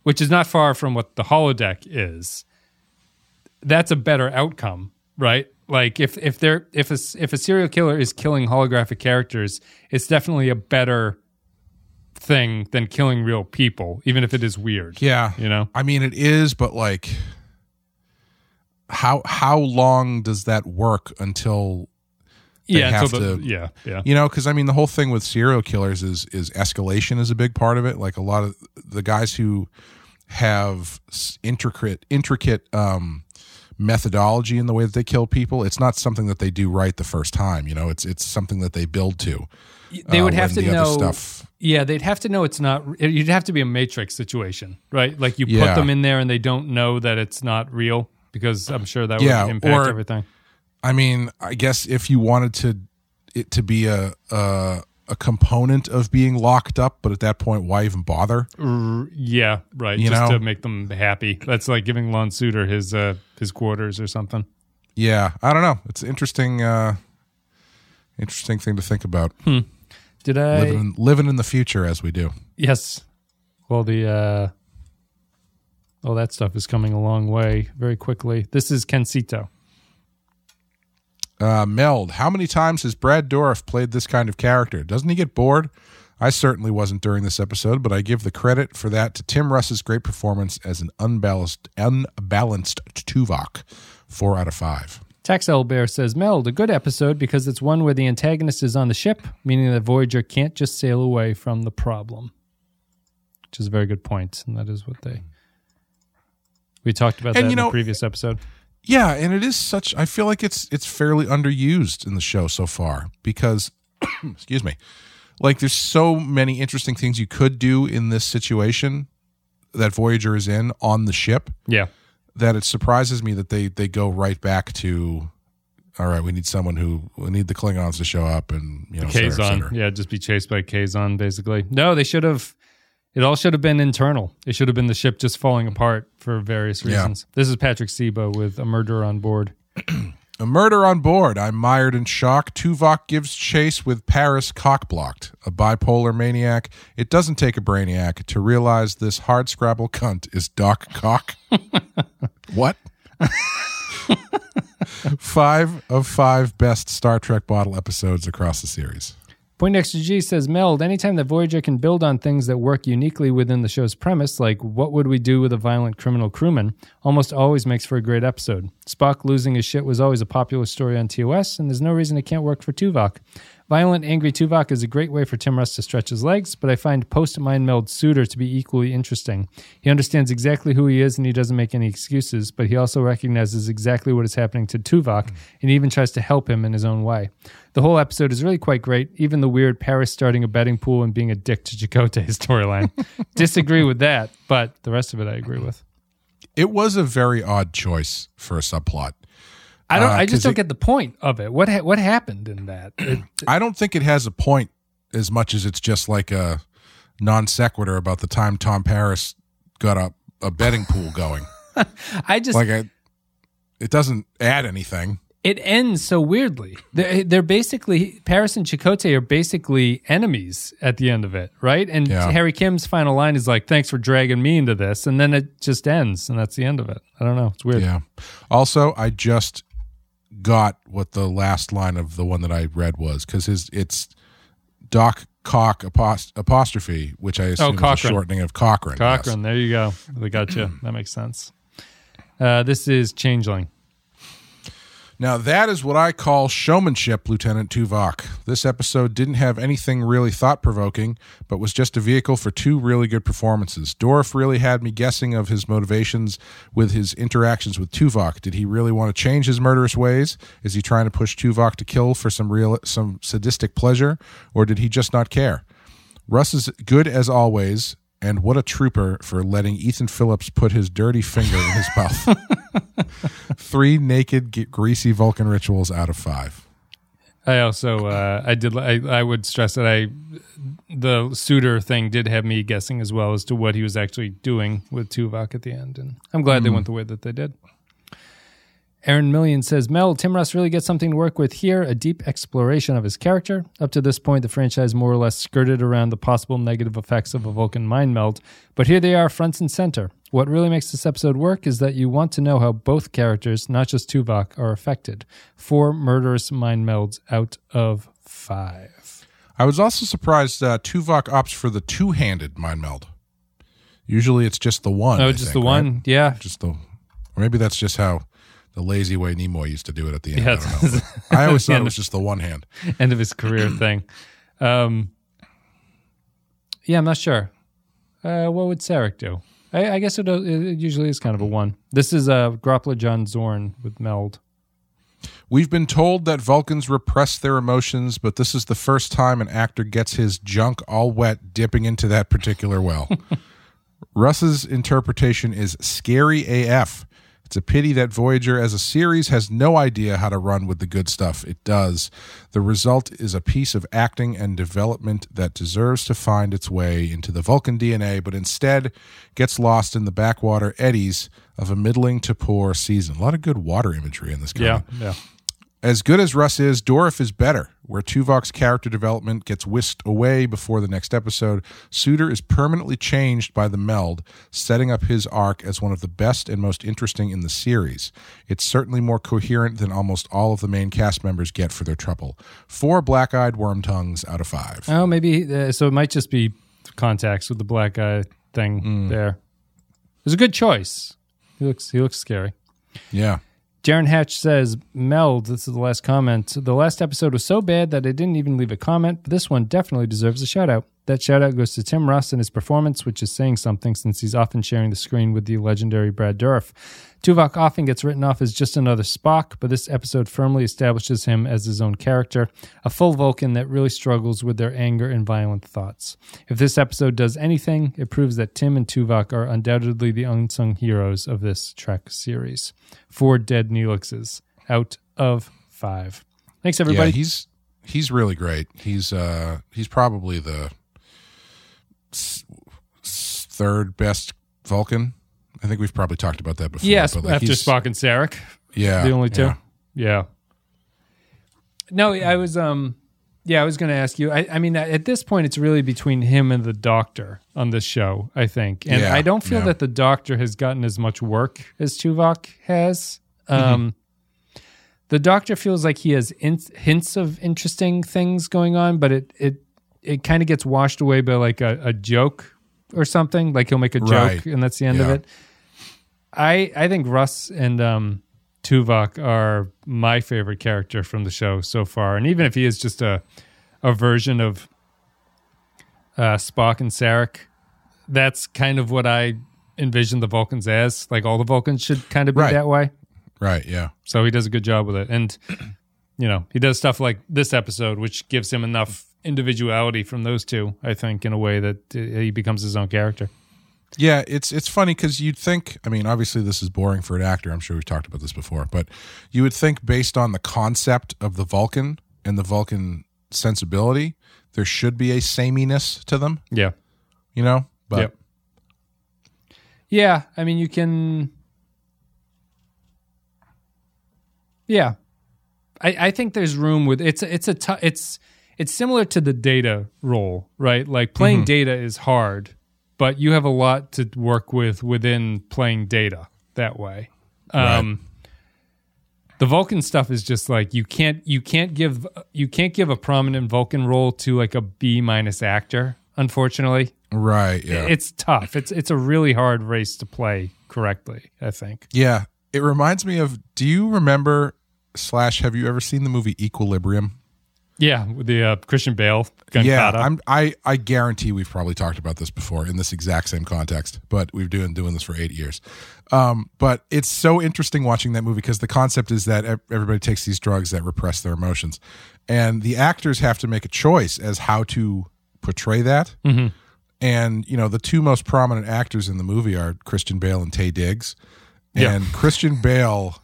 [SPEAKER 1] which is not far from what the holodeck is that's a better outcome, right? Like if if they're if a if a serial killer is killing holographic characters, it's definitely a better thing than killing real people, even if it is weird.
[SPEAKER 2] Yeah.
[SPEAKER 1] You know?
[SPEAKER 2] I mean, it is, but like, how how long does that work until they
[SPEAKER 1] yeah,
[SPEAKER 2] have
[SPEAKER 1] until the,
[SPEAKER 2] to-
[SPEAKER 1] yeah, yeah.
[SPEAKER 2] you know? Because I mean, the whole thing with serial killers is is escalation is a big part of it. Like a lot of the guys who have intricate intricate um, methodology in the way that they kill people. It's not something that they do right the first time. You know, it's it's something that they build to.
[SPEAKER 1] They
[SPEAKER 2] uh,
[SPEAKER 1] would have to know
[SPEAKER 2] stuff.
[SPEAKER 1] Yeah, they'd have to know it's not. You'd have to be a matrix situation, right? Like you put
[SPEAKER 2] Yeah.
[SPEAKER 1] them in there and they don't know that it's not real because I'm sure that would
[SPEAKER 2] Yeah,
[SPEAKER 1] impact
[SPEAKER 2] or-
[SPEAKER 1] everything.
[SPEAKER 2] I mean, I guess if you wanted to it to be a a, a component of being locked up, but at that point, why even bother?
[SPEAKER 1] Yeah, right.
[SPEAKER 2] You
[SPEAKER 1] just
[SPEAKER 2] know?
[SPEAKER 1] to make them happy. That's like giving Lon Suder his uh, his quarters or something.
[SPEAKER 2] Yeah, I don't know. It's interesting. Uh, interesting thing to think about.
[SPEAKER 1] Did I?
[SPEAKER 2] Living in, living in the future as we do.
[SPEAKER 1] Yes. Well, the uh, all that stuff is coming a long way very quickly. This is Kensito.
[SPEAKER 2] Uh, Meld, how many times has Brad Dourif played this kind of character? Doesn't he get bored? I certainly wasn't during this episode, but I give the credit for that to Tim Russ's great performance as an unbalanced, unbalanced Tuvok. Four out of five.
[SPEAKER 1] Tax Bear says, Meld, a good episode because it's one where the antagonist is on the ship, meaning that Voyager can't just sail away from the problem. Which is a very good point, and that is what they. We talked about
[SPEAKER 2] And,
[SPEAKER 1] that
[SPEAKER 2] you
[SPEAKER 1] in
[SPEAKER 2] know-
[SPEAKER 1] the previous episode.
[SPEAKER 2] Yeah, and it is such. I feel like it's it's fairly underused in the show so far because, excuse me, like there's so many interesting things you could do in this situation that Voyager is in on the ship
[SPEAKER 1] Yeah.
[SPEAKER 2] that it surprises me that they they go right back to. All right, we need someone who we need the Klingons to show up and you know, et cetera, et
[SPEAKER 1] Kazon. Yeah, just be chased by Kazon, basically. No, they should have. It all should have been internal. It should have been the ship just falling apart for various
[SPEAKER 2] Yeah.
[SPEAKER 1] reasons. This is Patrick Sebo with a murderer on board.
[SPEAKER 2] A murder on board. I'm mired in shock. Tuvok gives chase with Paris cockblocked. A bipolar maniac. It doesn't take a brainiac to realize this hard scrabble cunt is Doc Cock. what? five of five best Star Trek bottle episodes across the series.
[SPEAKER 1] Poindexter G says, Meld, anytime that Voyager can build on things that work uniquely within the show's premise, like what would we do with a violent criminal crewman, almost always makes for a great episode. Spock losing his shit was always a popular story on TOS, and there's no reason it can't work for Tuvok. Violent, angry Tuvok is a great way for Tim Russ to stretch his legs, but I find post mind meld Suder to be equally interesting. He understands exactly who he is and he doesn't make any excuses, but he also recognizes exactly what is happening to Tuvok and even tries to help him in his own way. The whole episode is really quite great, even the weird Paris starting a betting pool and being a dick to Chakotay storyline. Disagree with that, but the rest of it I agree with.
[SPEAKER 2] It was a very odd choice for a subplot.
[SPEAKER 1] I don't.
[SPEAKER 2] Uh,
[SPEAKER 1] I just don't
[SPEAKER 2] it-
[SPEAKER 1] get the point of it. What ha- what happened in that? It-
[SPEAKER 2] I don't think it has a point as much as it's just like a non sequitur about the time Tom Paris got a, a betting pool going.
[SPEAKER 1] I just
[SPEAKER 2] like I, it doesn't add anything.
[SPEAKER 1] it ends so weirdly. They're, they're basically Paris and Chakotay are basically enemies at the end of it, right? And
[SPEAKER 2] Yeah.
[SPEAKER 1] Harry Kim's final line is like, "Thanks for dragging me into this," and then it just ends, and that's the end of it. I don't know. It's weird.
[SPEAKER 2] Yeah. Also, I just got what the last line of the one that I read was because his it's Doc Cock apost- apostrophe, which I assume is a shortening of Cochrane. yes.
[SPEAKER 1] Cochrane, there you go. They got you. that makes sense. Uh, this is Changeling.
[SPEAKER 2] Now, that is what I call showmanship, Lieutenant Tuvok. This episode didn't have anything really thought provoking, but was just a vehicle for two really good performances. Dourif really had me guessing of his motivations with his interactions with Tuvok. Did he really want to change his murderous ways? Is he trying to push Tuvok to kill for some real, some sadistic pleasure, or did he just not care? Russ is good as always, and what a trooper for letting Ethan Phillips put his dirty finger in his mouth. Three naked, g- greasy Vulcan rituals out of five.
[SPEAKER 1] I also uh, I did I, I would stress that I the Suder thing did have me guessing as well as to what he was actually doing with Tuvok at the end, and I'm glad they went the way that they did. Aaron Million says, Mel, Tim Russ really gets something to work with here, a deep exploration of his character. Up to this point, the franchise more or less skirted around the possible negative effects of a Vulcan mind meld, but here they are front and center. What really makes this episode work is that you want to know how both characters, not just Tuvok, are affected. Four murderous mind melds out of five.
[SPEAKER 2] I was also surprised uh, Tuvok opts for the two handed mind meld. Usually it's just the one.
[SPEAKER 1] Oh,
[SPEAKER 2] I
[SPEAKER 1] just
[SPEAKER 2] think,
[SPEAKER 1] the
[SPEAKER 2] right?
[SPEAKER 1] one? Yeah.
[SPEAKER 2] Just the, or maybe that's just how the lazy way Nimoy used to do it at the end.
[SPEAKER 1] Yeah,
[SPEAKER 2] I don't know. I always thought it was just the one hand.
[SPEAKER 1] End of his career thing. Um, yeah, I'm not sure. Uh, what would Sarek do? I, I guess it, it usually is kind of a one. This is uh, Groppler John Zorn with Meld.
[SPEAKER 2] We've been told that Vulcans repress their emotions, but this is the first time an actor gets his junk all wet dipping into that particular well. Russ's interpretation is scary AF. It's a pity that Voyager as a series has no idea how to run with the good stuff it does. The result is a piece of acting and development that deserves to find its way into the Vulcan DNA, but instead gets lost in the backwater eddies of a middling to poor season. A lot of good water imagery in this comic.
[SPEAKER 1] Yeah.
[SPEAKER 2] As good as Russ is, Dourif is better. Where Tuvok's character development gets whisked away before the next episode, Suder is permanently changed by the meld, setting up his arc as one of the best and most interesting in the series. It's certainly more coherent than almost all of the main cast members get for their trouble. Four black eyed worm tongues out of five.
[SPEAKER 1] Oh, maybe. Uh, so it might just be contacts with the black eye thing there. It was a good choice. He looks. He looks scary.
[SPEAKER 2] Yeah.
[SPEAKER 1] Jaron Hatch says, Meld, this is the last comment. The last episode was so bad that I didn't even leave a comment, but this one definitely deserves a shout out. That shout out goes to Tim Russ and his performance, which is saying something since he's often sharing the screen with the legendary Brad Dourif. Tuvok often gets written off as just another Spock, but this episode firmly establishes him as his own character, a full Vulcan that really struggles with their anger and violent thoughts. If this episode does anything, it proves that Tim and Tuvok are undoubtedly the unsung heroes of this Trek series. Four dead Neelixes out of five. Thanks, everybody.
[SPEAKER 2] Yeah, he's he's really great. He's uh he's probably the third best Vulcan. I think we've probably talked about that before.
[SPEAKER 1] yes,
[SPEAKER 2] but like
[SPEAKER 1] after Spock and Sarek.
[SPEAKER 2] Yeah,
[SPEAKER 1] the only two.
[SPEAKER 2] yeah.
[SPEAKER 1] Yeah. No, I was um yeah, I was going to ask you. I, I mean, at this point, it's really between him and the doctor on this show, I think. And
[SPEAKER 2] Yeah,
[SPEAKER 1] I don't feel
[SPEAKER 2] yeah.
[SPEAKER 1] that the doctor has gotten as much work as Tuvok has. Um, The doctor feels like he has in- hints of interesting things going on, but it it it kind of gets washed away by like a, a joke or something. Like he'll make a
[SPEAKER 2] Right.
[SPEAKER 1] joke, and that's the end of it. I I think Russ and um, Tuvok are my favorite character from the show so far, and even if he is just a a version of uh, Spock and Sarek, that's kind of what I envision the Vulcans as. Like all the Vulcans should kind of be
[SPEAKER 2] Right.
[SPEAKER 1] that way.
[SPEAKER 2] Right, yeah.
[SPEAKER 1] So he does a good job with it, and you know he does stuff like this episode, which gives him enough individuality from those two. I think in a way that uh, he becomes his own character.
[SPEAKER 2] Yeah, it's it's funny because you'd think. I mean, obviously, this is boring for an actor. I'm sure we've talked about this before, but you would think, based on the concept of the Vulcan and the Vulcan sensibility, there should be a sameness to them.
[SPEAKER 1] Yeah.
[SPEAKER 2] You know, but
[SPEAKER 1] Yep. Yeah, I mean you can Yeah. I, I think there's room with it's it's a it's it's similar to the data role, right? Like playing mm-hmm. data is hard, but you have a lot to work with within playing data that way. Um the Vulcan stuff is just like you can't you can't give you can't give a prominent Vulcan role to like a B minus actor, unfortunately
[SPEAKER 2] right, yeah,
[SPEAKER 1] it's tough. It's it's a really hard race to play correctly. I think.
[SPEAKER 2] yeah. It reminds me of. Do you remember slash? Have you ever seen the movie Equilibrium?
[SPEAKER 1] Yeah, with the uh, Christian Bale.
[SPEAKER 2] Yeah, I'm, I I guarantee we've probably talked about this before in this exact same context, but we've been doing this for eight years. Um, but it's so interesting watching that movie because the concept is that everybody takes these drugs that repress their emotions, and the actors have to make a choice as how to portray that.
[SPEAKER 1] Mm-hmm.
[SPEAKER 2] And you know, the two most prominent actors in the movie are Christian Bale and Taye Diggs,
[SPEAKER 1] Yeah.
[SPEAKER 2] and Christian Bale.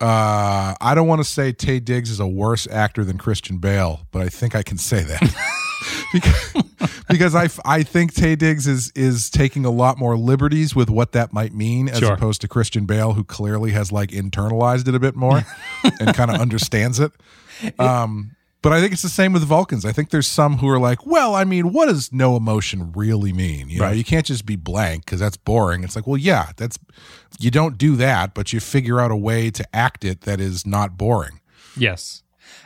[SPEAKER 2] Uh, I don't want to say Taye Diggs is a worse actor than Christian Bale, but I think I can say that because, because I, I think Taye Diggs is is taking a lot more liberties with what that might mean as
[SPEAKER 1] Sure.
[SPEAKER 2] opposed to Christian Bale, who clearly has like internalized it a bit more and kind of understands it. Um, But I think it's the same with the Vulcans. I think there's some who are like, well, I mean, what does no emotion really mean? You know, you can't just be blank because that's boring. It's like, well, yeah, that's you don't do that, but you figure out a way to act it that is not boring.
[SPEAKER 1] Yes.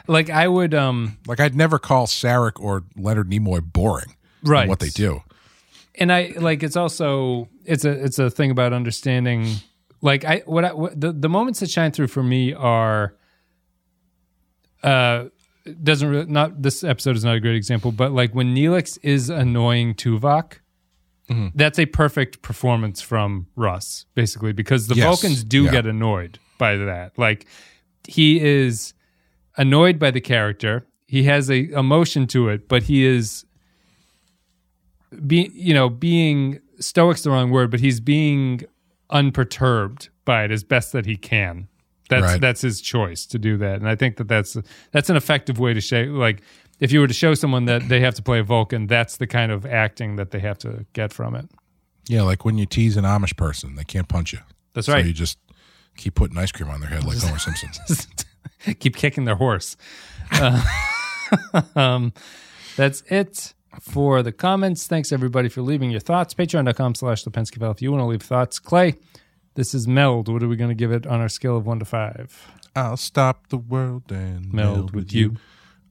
[SPEAKER 1] Like I would um
[SPEAKER 2] Like I'd never call Sarek or Leonard Nimoy boring.
[SPEAKER 1] Right.
[SPEAKER 2] What they do.
[SPEAKER 1] and I like it's also it's a it's a thing about understanding like I what I what, the the moments that shine through for me are uh doesn't really not this episode is not a great example but like when Neelix is annoying Tuvok
[SPEAKER 2] Mm-hmm.
[SPEAKER 1] that's a perfect performance from Russ basically because the
[SPEAKER 2] Yes.
[SPEAKER 1] Vulcans do
[SPEAKER 2] Yeah.
[SPEAKER 1] get annoyed by that like he is annoyed by the character he has a emotion to it but he is being you know being stoic's the wrong word but he's being unperturbed by it as best that he can that's
[SPEAKER 2] Right.
[SPEAKER 1] that's his choice to do that and i think that that's that's an effective way to show like if you were to show someone that they have to play a vulcan that's the kind of acting that they have to get from it
[SPEAKER 2] Yeah, like when you tease an Amish person, they can't punch you.
[SPEAKER 1] that's right.
[SPEAKER 2] So
[SPEAKER 1] right
[SPEAKER 2] you just keep putting ice cream on their head like Homer Simpson.
[SPEAKER 1] keep kicking their horse. Uh, um, that's it for the comments. Thanks everybody for leaving your thoughts. Patreon.com slash the Penske if you want to leave thoughts. Clay, this is Meld. What are we going to give it on our scale of one to five?
[SPEAKER 2] I'll stop the world and
[SPEAKER 1] Meld with you.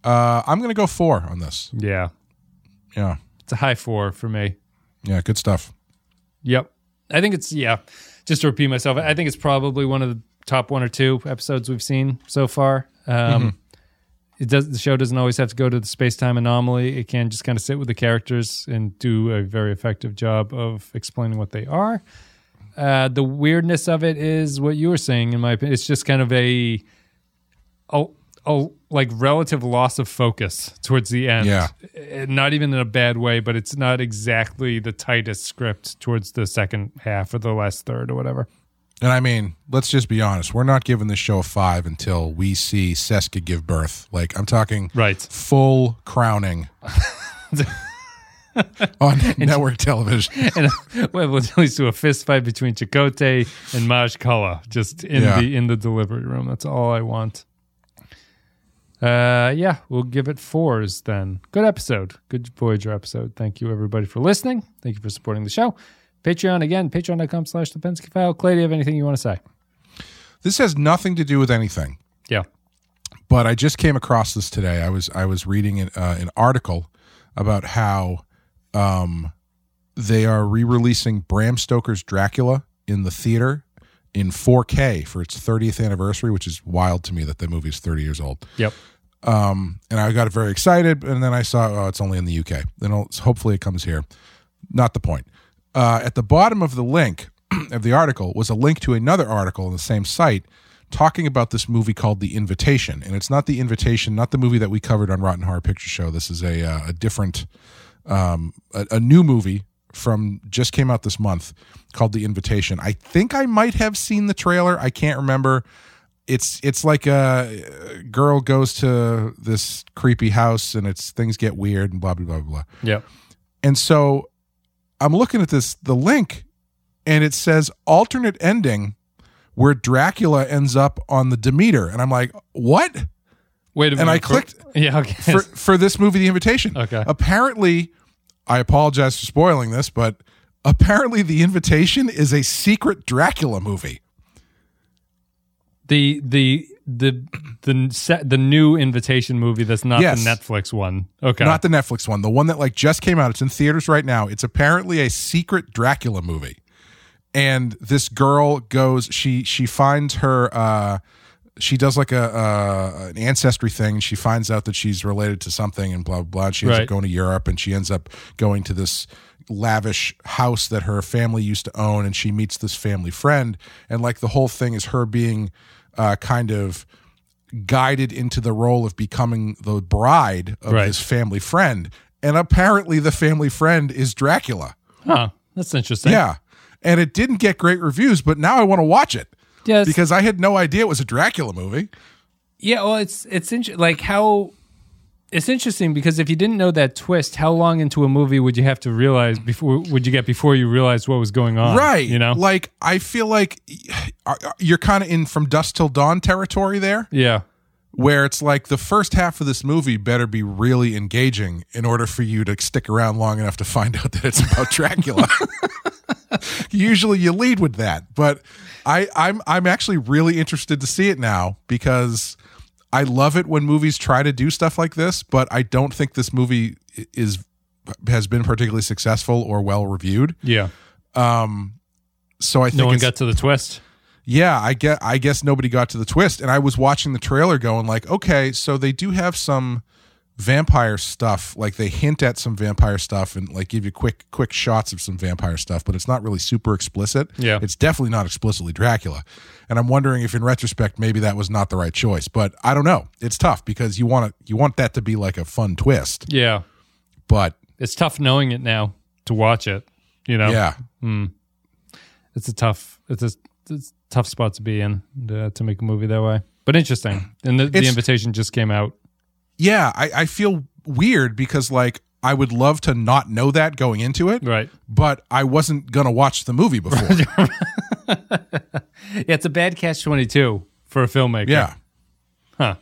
[SPEAKER 2] Uh, I'm going to go four on this.
[SPEAKER 1] Yeah.
[SPEAKER 2] Yeah.
[SPEAKER 1] It's a high four for me.
[SPEAKER 2] Yeah, good stuff.
[SPEAKER 1] Yep. I think it's, yeah, just to repeat myself, I think it's probably one of the top one or two episodes we've seen so far. Um, It does. The show doesn't always have to go to the space time anomaly. It can just kind of sit with the characters and do a very effective job of explaining what they are. Uh, the weirdness of it is what you were saying. In my opinion, it's just kind of a, a, a like relative loss of focus towards the end.
[SPEAKER 2] Yeah.
[SPEAKER 1] Uh, not even in a bad way, but it's not exactly the tightest script towards the second half or the last third or whatever.
[SPEAKER 2] And I mean, let's just be honest. We're not giving this show a five until we see Seska give birth. Like, I'm talking
[SPEAKER 1] Right.
[SPEAKER 2] full crowning on network television.
[SPEAKER 1] and well, it leads to a fist fight between Chakotay and Maje Culluh just in
[SPEAKER 2] Yeah.
[SPEAKER 1] the in the delivery room. That's all I want. Uh, yeah, we'll give it fours then. Good episode, good Voyager episode. Thank you everybody for listening. Thank you for supporting the show. Patreon again, patreon.com slash the Penske file. Clay, do you have anything you want to say?
[SPEAKER 2] This has nothing to do with anything.
[SPEAKER 1] Yeah.
[SPEAKER 2] but I just came across this today. I was I was reading an, uh, an article about how um, they are re-releasing Bram Stoker's Dracula in the theater in 4K for its 30th anniversary, which is wild to me that the movie is 30 years old.
[SPEAKER 1] Yep.
[SPEAKER 2] Um, and I got very excited, and then I saw oh, it's only in the UK. Then hopefully it comes here. Not the point. Uh, at the bottom of the link of the article was a link to another article on the same site talking about this movie called The Invitation, and it's not the Invitation, not the movie that we covered on Rotten Horror Picture Show. This is a uh, a different, um, a, a new movie from just came out this month called The Invitation. I think I might have seen the trailer. I can't remember it's it's like a girl goes to this creepy house and it's things get weird and blah blah blah blah.
[SPEAKER 1] Yep.
[SPEAKER 2] And so I'm looking at this the link and it says alternate ending where Dracula ends up on the Demeter and I'm like, "What?"
[SPEAKER 1] Wait a minute.
[SPEAKER 2] And I
[SPEAKER 1] For-
[SPEAKER 2] clicked-
[SPEAKER 1] yeah. Okay.
[SPEAKER 2] For for this movie The Invitation.
[SPEAKER 1] Okay.
[SPEAKER 2] Apparently, I apologize for spoiling this, but apparently The Invitation is a secret Dracula movie.
[SPEAKER 1] the the the the set the new invitation movie that's not
[SPEAKER 2] Yes.
[SPEAKER 1] the Netflix one. Okay.
[SPEAKER 2] Not the Netflix one, the one that like just came out. It's in theaters right now. It's apparently a secret Dracula movie. And this girl goes she she finds her uh she does like a uh, an ancestry thing. She finds out that she's related to something and blah blah blah. She ends
[SPEAKER 1] Right.
[SPEAKER 2] up going to Europe and she ends up going to this lavish house that her family used to own and she meets this family friend and like the whole thing is her being uh, kind of guided into the role of becoming the bride of
[SPEAKER 1] Right.
[SPEAKER 2] this family friend. And apparently, the family friend is Dracula.
[SPEAKER 1] Huh. That's interesting.
[SPEAKER 2] Yeah. And it didn't get great reviews, but now I want to watch it
[SPEAKER 1] It's-
[SPEAKER 2] because I had no idea it was a Dracula movie.
[SPEAKER 1] yeah. Well, it's it's inter- like how it's interesting because if you didn't know that twist, how long into a movie would you have to realize before would you get before you realized what was going on?
[SPEAKER 2] Right.
[SPEAKER 1] You know.
[SPEAKER 2] Like, I feel like you're kind of in from dusk till dawn territory there,
[SPEAKER 1] yeah.
[SPEAKER 2] where it's like the first half of this movie better be really engaging in order for you to stick around long enough to find out that it's about Dracula. Usually you lead with that, but I, I'm I'm actually really interested to see it now because I love it when movies try to do stuff like this, but I don't think this movie is has been particularly successful or well reviewed.
[SPEAKER 1] Yeah.
[SPEAKER 2] Um, so I think
[SPEAKER 1] No one got to the twist.
[SPEAKER 2] yeah, I get. I guess nobody got to the twist, and I was watching the trailer, going like, okay, so they do have some vampire stuff. Like they hint at some vampire stuff and like give you quick, quick shots of some vampire stuff, but it's not really super explicit.
[SPEAKER 1] Yeah.
[SPEAKER 2] it's definitely not explicitly Dracula. And I'm wondering if, in retrospect, maybe that was not the right choice. But I don't know. It's tough because you want to, you want that to be like a fun twist,
[SPEAKER 1] Yeah.
[SPEAKER 2] but
[SPEAKER 1] It's tough knowing it now to watch it. You know,
[SPEAKER 2] yeah, hmm.
[SPEAKER 1] it's a tough, it's a, it's a tough spot to be in to, to make a movie that way. But interesting. And the, the invitation just came out.
[SPEAKER 2] Yeah, I, I feel weird because like I would love to not know that going into it.
[SPEAKER 1] Right.
[SPEAKER 2] but I wasn't gonna watch the movie before.
[SPEAKER 1] Yeah, it's a bad catch 22 for a filmmaker.
[SPEAKER 2] yeah,
[SPEAKER 1] Huh.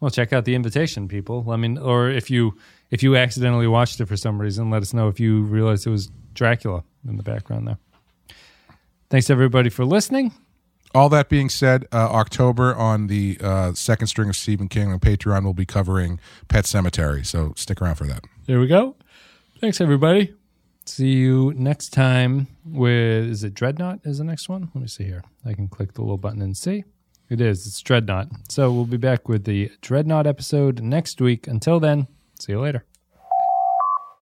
[SPEAKER 1] Well, check out the invitation, people. I mean, or if you if you accidentally watched it for some reason, let us know if you realized it was Dracula in the background there. Thanks everybody for listening.
[SPEAKER 2] All that being said, uh, October on the uh, second string of Stephen King on Patreon, we'll be covering Pet Sematary. So stick around for that.
[SPEAKER 1] There we go. Thanks everybody. See you next time with is it Dreadnought is the next one? Let me see here. I can click the little button and see. It is. It's Dreadnought. So we'll be back with the Dreadnought episode next week. Until then, see you later.